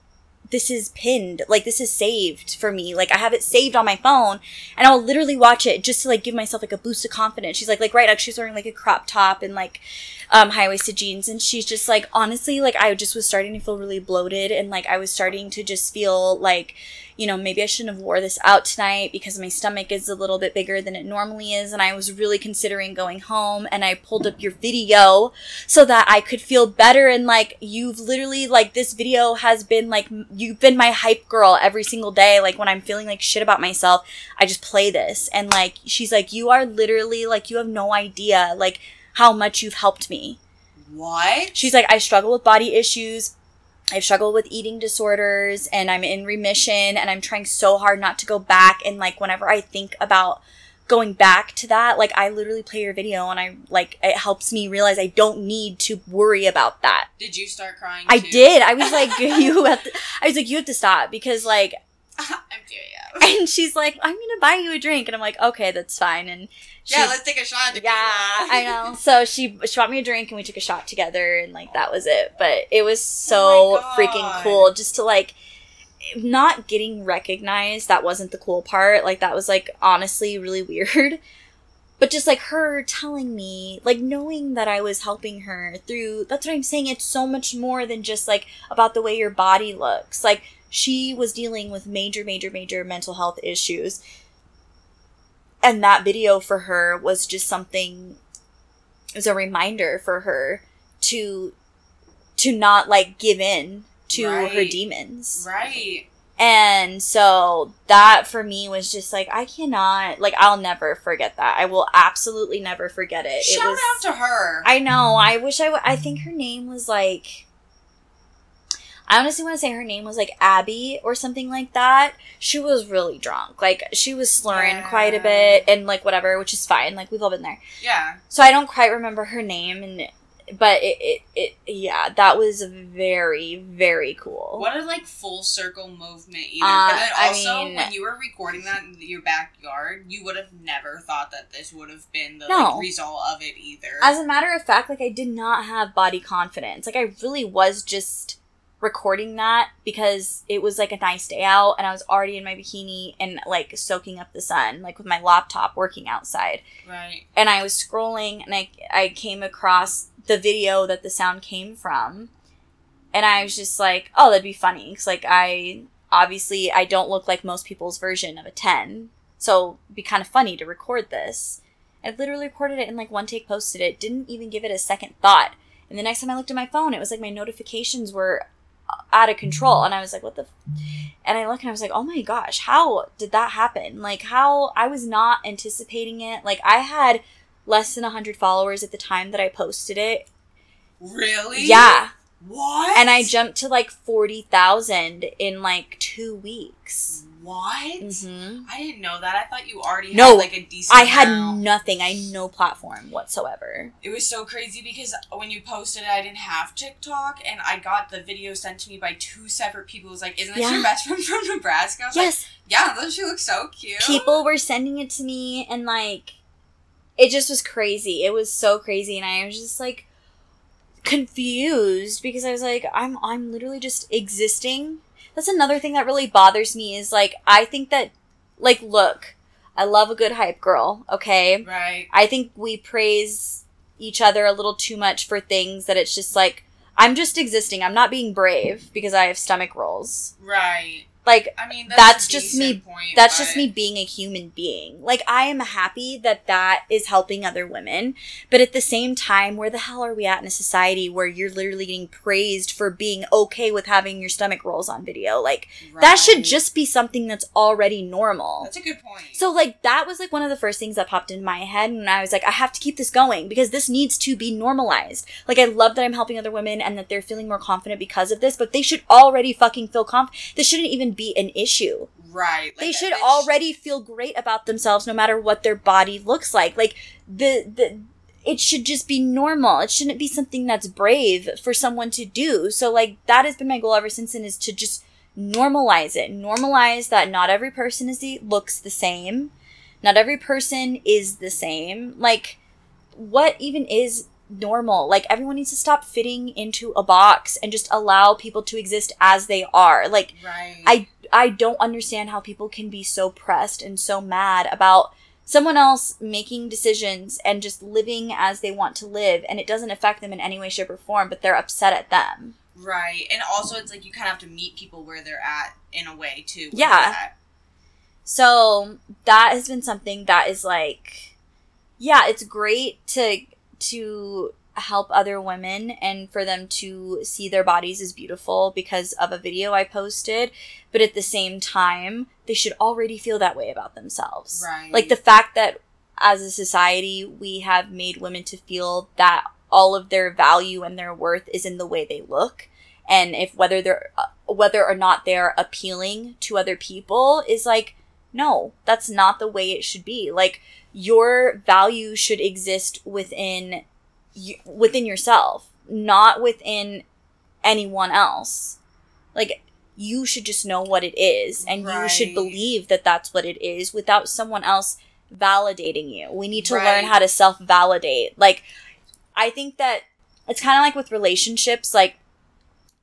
this is pinned. Like, this is saved for me. Like, I have it saved on my phone and I'll literally watch it just to like give myself like a boost of confidence. She's like, like right now she's wearing like a crop top and like, um, high waisted jeans. And she's just like, honestly, like, I just was starting to feel really bloated and like, I was starting to just feel like, you know, maybe I shouldn't have wore this out tonight because my stomach is a little bit bigger than it normally is. And I was really considering going home and I pulled up your video so that I could feel better. And like, you've literally, like, this video has been like, you've been my hype girl every single day. Like, when I'm feeling like shit about myself, I just play this. And like, she's like, you are literally, like, you have no idea, like, how much you've helped me. What? She's like, I struggle with body issues. I've struggled with eating disorders and I'm in remission and I'm trying so hard not to go back. And like, whenever I think about going back to that, like, I literally play your video and I like, it helps me realize I don't need to worry about that. Did you start crying? I too? did. I was like, you have to, I was like, you have to stop because like. and she's like, I'm gonna buy you a drink. And I'm like, okay, that's fine. And she, yeah, let's take a shot. yeah, I know. So she she bought me a drink and we took a shot together and like that was it. But it was oh so Oh freaking cool just to like not getting recognized. That wasn't the cool part. Like that was like honestly really weird. But just like her telling me, like knowing that I was helping her through that's what I'm saying. It's so much more than just like about the way your body looks. Like she was dealing with major, major, major mental health issues. And that video for her was just something it was a reminder for her to to not like give in to her demons. Right. And so that for me was just like I cannot like I'll never forget that. I will absolutely never forget it. Shout it was, out to her. I know. I wish I. W- I think her name was like. I honestly want to say her name was like Abby or something like that. She was really drunk. Like she was slurring quite a bit and like whatever, which is fine. Like we've all been there. yeah. So I don't quite remember her name and but it it, it yeah, that was very very cool. What a like full circle movement either. Uh, but then I also mean- when you were recording that in your backyard, you would have never thought that this would have been the No. like result of it either. As a matter of fact, like I did not have body confidence. Like I really was just recording that because it was like a nice day out and I was already in my bikini and like soaking up the sun, like with my laptop working outside. right. And I was scrolling and I I came across the video that the sound came from. And I was just like, oh, that'd be funny. Cause like I obviously I don't look like most people's version of a 10. So it'd be kind of funny to record this. I literally recorded it in like one take, posted it, didn't even give it a second thought. And the next time I looked at my phone, it was like my notifications were out of control. And I was like, what the? F-? And I look and I was like, oh my gosh, how did that happen? Like, how I was not anticipating it. Like, I had less than 100 followers at the time that I posted it. Really? Yeah. What? And I jumped to like 40,000 in like two weeks. What? hmm I didn't know that. I thought you already No, had like a decent. I had amount. nothing. I had no platform whatsoever. It was so crazy because when you posted it, I didn't have TikTok, and I got the video sent to me by two separate people. It was like, "Isn't this Yeah. your best friend from Nebraska?" I was Yes. like, "Yeah, doesn't she look so cute?" people were sending it to me and like it just was crazy it was so crazy and i was just like confused because i was like i'm i'm literally just existing that's another thing that really bothers me is like i think that like look i love a good hype girl okay Right. i think we praise each other a little too much for things that it's just like i'm just existing i'm not being brave because i have stomach rolls Right. Like I mean, that's, That's just me- Point, that's but- just me being a human being. Like I am happy that that is helping other women, but at the same time, where the hell are we at in a society where you're literally getting praised for being okay with having your stomach rolls on video? Like that should just be something that's already normal. That's a good point. So like that was like one of the first things that popped in my head and I was like I have to keep this going because this needs to be normalized. Like I love that I'm helping other women and that they're feeling more confident because of this, but they should already fucking feel confident. This shouldn't even be an issue. right. Like, they should already feel great about themselves no matter what their body looks like. Like the the it should just be normal. It shouldn't be something that's brave for someone to do. So like that has been my goal ever since then is to just normalize it. Normalize that not every person is the, looks the same. Not every person is the same. Like what even is normal? Like everyone needs to stop fitting into a box and just allow people to exist as they are. Like Right. I I don't understand how people can be so pressed and so mad about someone else making decisions and just living as they want to live and it doesn't affect them in any way shape or form but they're upset at them. Right. And also, it's like you kind of have to meet people where they're at in a way too. Yeah. that. So that has been something that is like yeah, it's great to to help other women and for them to see their bodies as beautiful because of a video I posted, but at the same time, they should already feel that way about themselves. Right. Like the fact that as a society we have made women to feel that all of their value and their worth is in the way they look and if whether they're uh, whether or not they're appealing to other people is like no that's not the way it should be like your value should exist within you, within yourself not within anyone else like you should just know what it is and you should believe that that's what it is without someone else validating you. We need to learn how to self validate. Like, I think that it's kind of like with relationships. Like,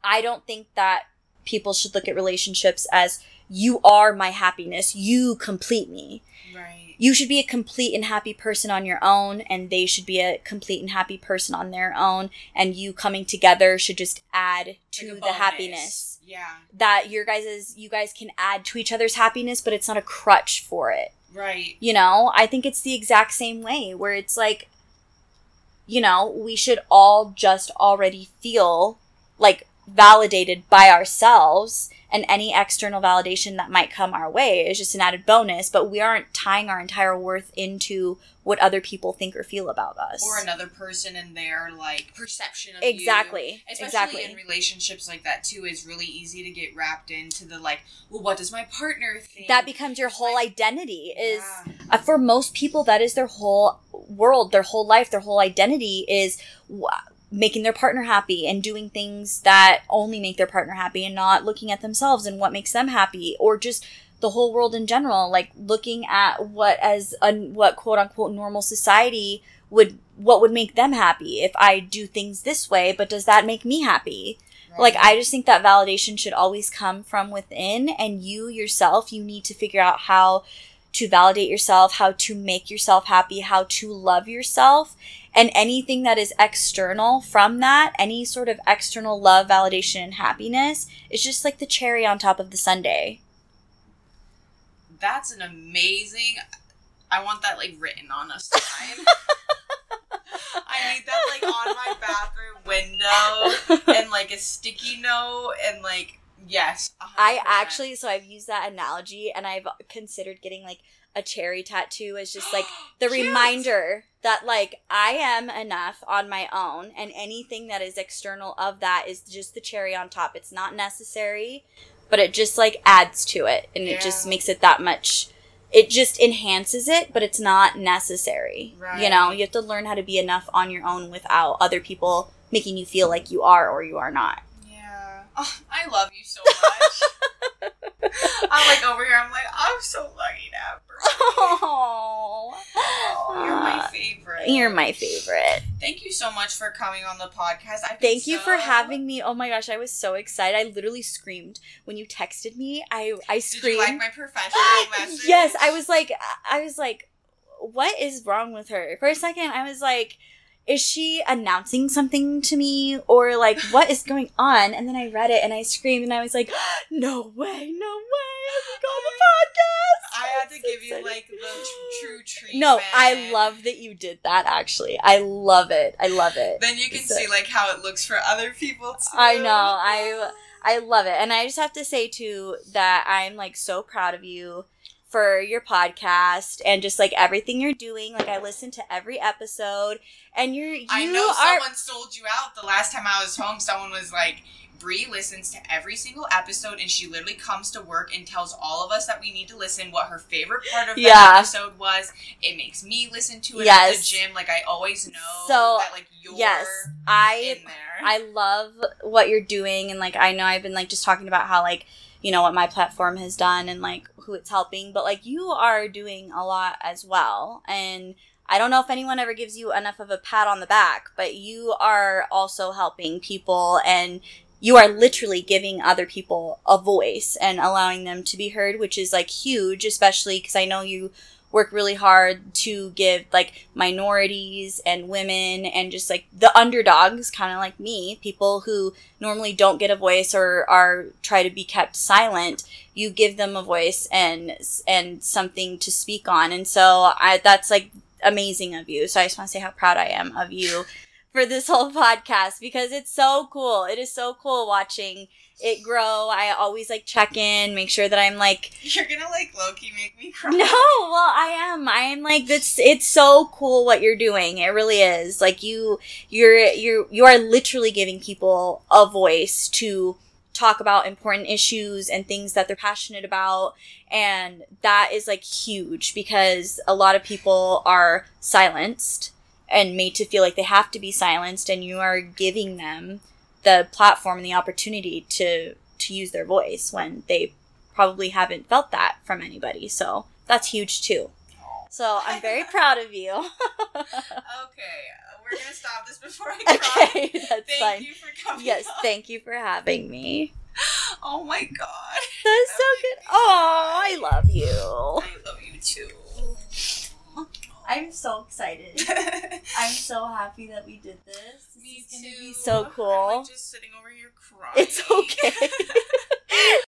I don't think that people should look at relationships as you are my happiness, you complete me. Right. You should be a complete and happy person on your own, and they should be a complete and happy person on their own, and you coming together should just add to Like the happiness Yeah. that your guys' is you guys can add to each other's happiness, but it's not a crutch for it. Right. You know, I think it's the exact same way where it's like, you know, we should all just already feel like validated by ourselves, and any external validation that might come our way is just an added bonus, but we aren't tying our entire worth into what other people think or feel about us. Or another person and their like perception of exactly. you. Especially Exactly. in relationships like that too, it's really easy to get wrapped into the like, well, what does my partner think? that becomes your whole identity is Yeah. uh, for most people that is their whole world their whole life their whole identity is making their partner happy and doing things that only make their partner happy and not looking at themselves and what makes them happy or just the whole world in general like looking at what as a what quote unquote normal society would what would make them happy if i do things this way but does that make me happy? Like i just think that validation should always come from within and you yourself you need to figure out how to validate yourself how to make yourself happy how to love yourself and anything that is external from that any sort of external love validation and happiness is just like the cherry on top of the sundae That's an amazing. I want that like written on a sign. I need that like on my bathroom window and like a sticky note and like yes. 100%. I actually, so I've used that analogy and I've considered getting like a cherry tattoo as just like the reminder that like I am enough on my own and anything that is external of that is just the cherry on top. It's not necessary, but it just like adds to it and it just makes it that much it just enhances it, but it's not necessary. You know, you have to learn how to be enough on your own without other people making you feel like you are or you are not. Oh, I love you so much. I'm like over here. I'm like I'm so lucky to have. Oh, Oh, you're my favorite. You're my favorite. Thank you so much for coming on the podcast. I've Thank you for having me. Oh my gosh, I was so excited. I literally screamed when you texted me. I I Did screamed. you like my professional message? yes, I was like I was like what is wrong with her? For a second I was like is she announcing something to me or like what is going on? And then I read it and I screamed and I was like no way, no way. I'm on the podcast. I had to so give you like the tr- true treatment. No, I love that you did that actually. I love it. I love it. Then you can So- see like how it looks for other people too. I know. I I love it. And I just have to say too that I'm like so proud of you for your podcast and just like everything you're doing. Like I listen to every episode and you're you I know are someone sold you out the last time I was home. Someone was like, Bree listens to every single episode and she literally comes to work and tells all of us that we need to listen what her favorite part of the Yeah. episode was. It makes me listen to it at the gym. Like I always know So, that like you're yes. I in there. I love what you're doing and like I know I've been like just talking about how like you know what my platform has done and like who it's helping but like you are doing a lot as well. And I don't know if anyone ever gives you enough of a pat on the back but you are also helping people and you are literally giving other people a voice and allowing them to be heard which is like huge especially because I know you work really hard to give like minorities and women and just like the underdogs kind of like me people who normally don't get a voice or are try to be kept silent you give them a voice and and something to speak on. And so i that's like amazing of you. So i just want to say how proud i am of you for this whole podcast because it's so cool it is so cool watching it grow i always like check in make sure that i'm like You're gonna like Loki make me cry. no, well, I am. I am like this It's so cool what you're doing. It really is. Like you, you're you're you are literally giving people a voice to talk about important issues and things that they're passionate about, and that is like huge because a lot of people are silenced and made to feel like they have to be silenced, and you are giving them the platform and the opportunity to to use their voice when they probably haven't felt that from anybody. So that's huge too. So I'm very proud of you. Okay, we're gonna stop this before I cry. okay, that's Thank fine. you for coming. Yes, on. thank you for having me. Oh my god. That's so good. Oh, I love you. I love you too. I'm so excited. I'm so happy that we did this. This Me too. be so I'm cool. like just sitting over here crying. It's okay.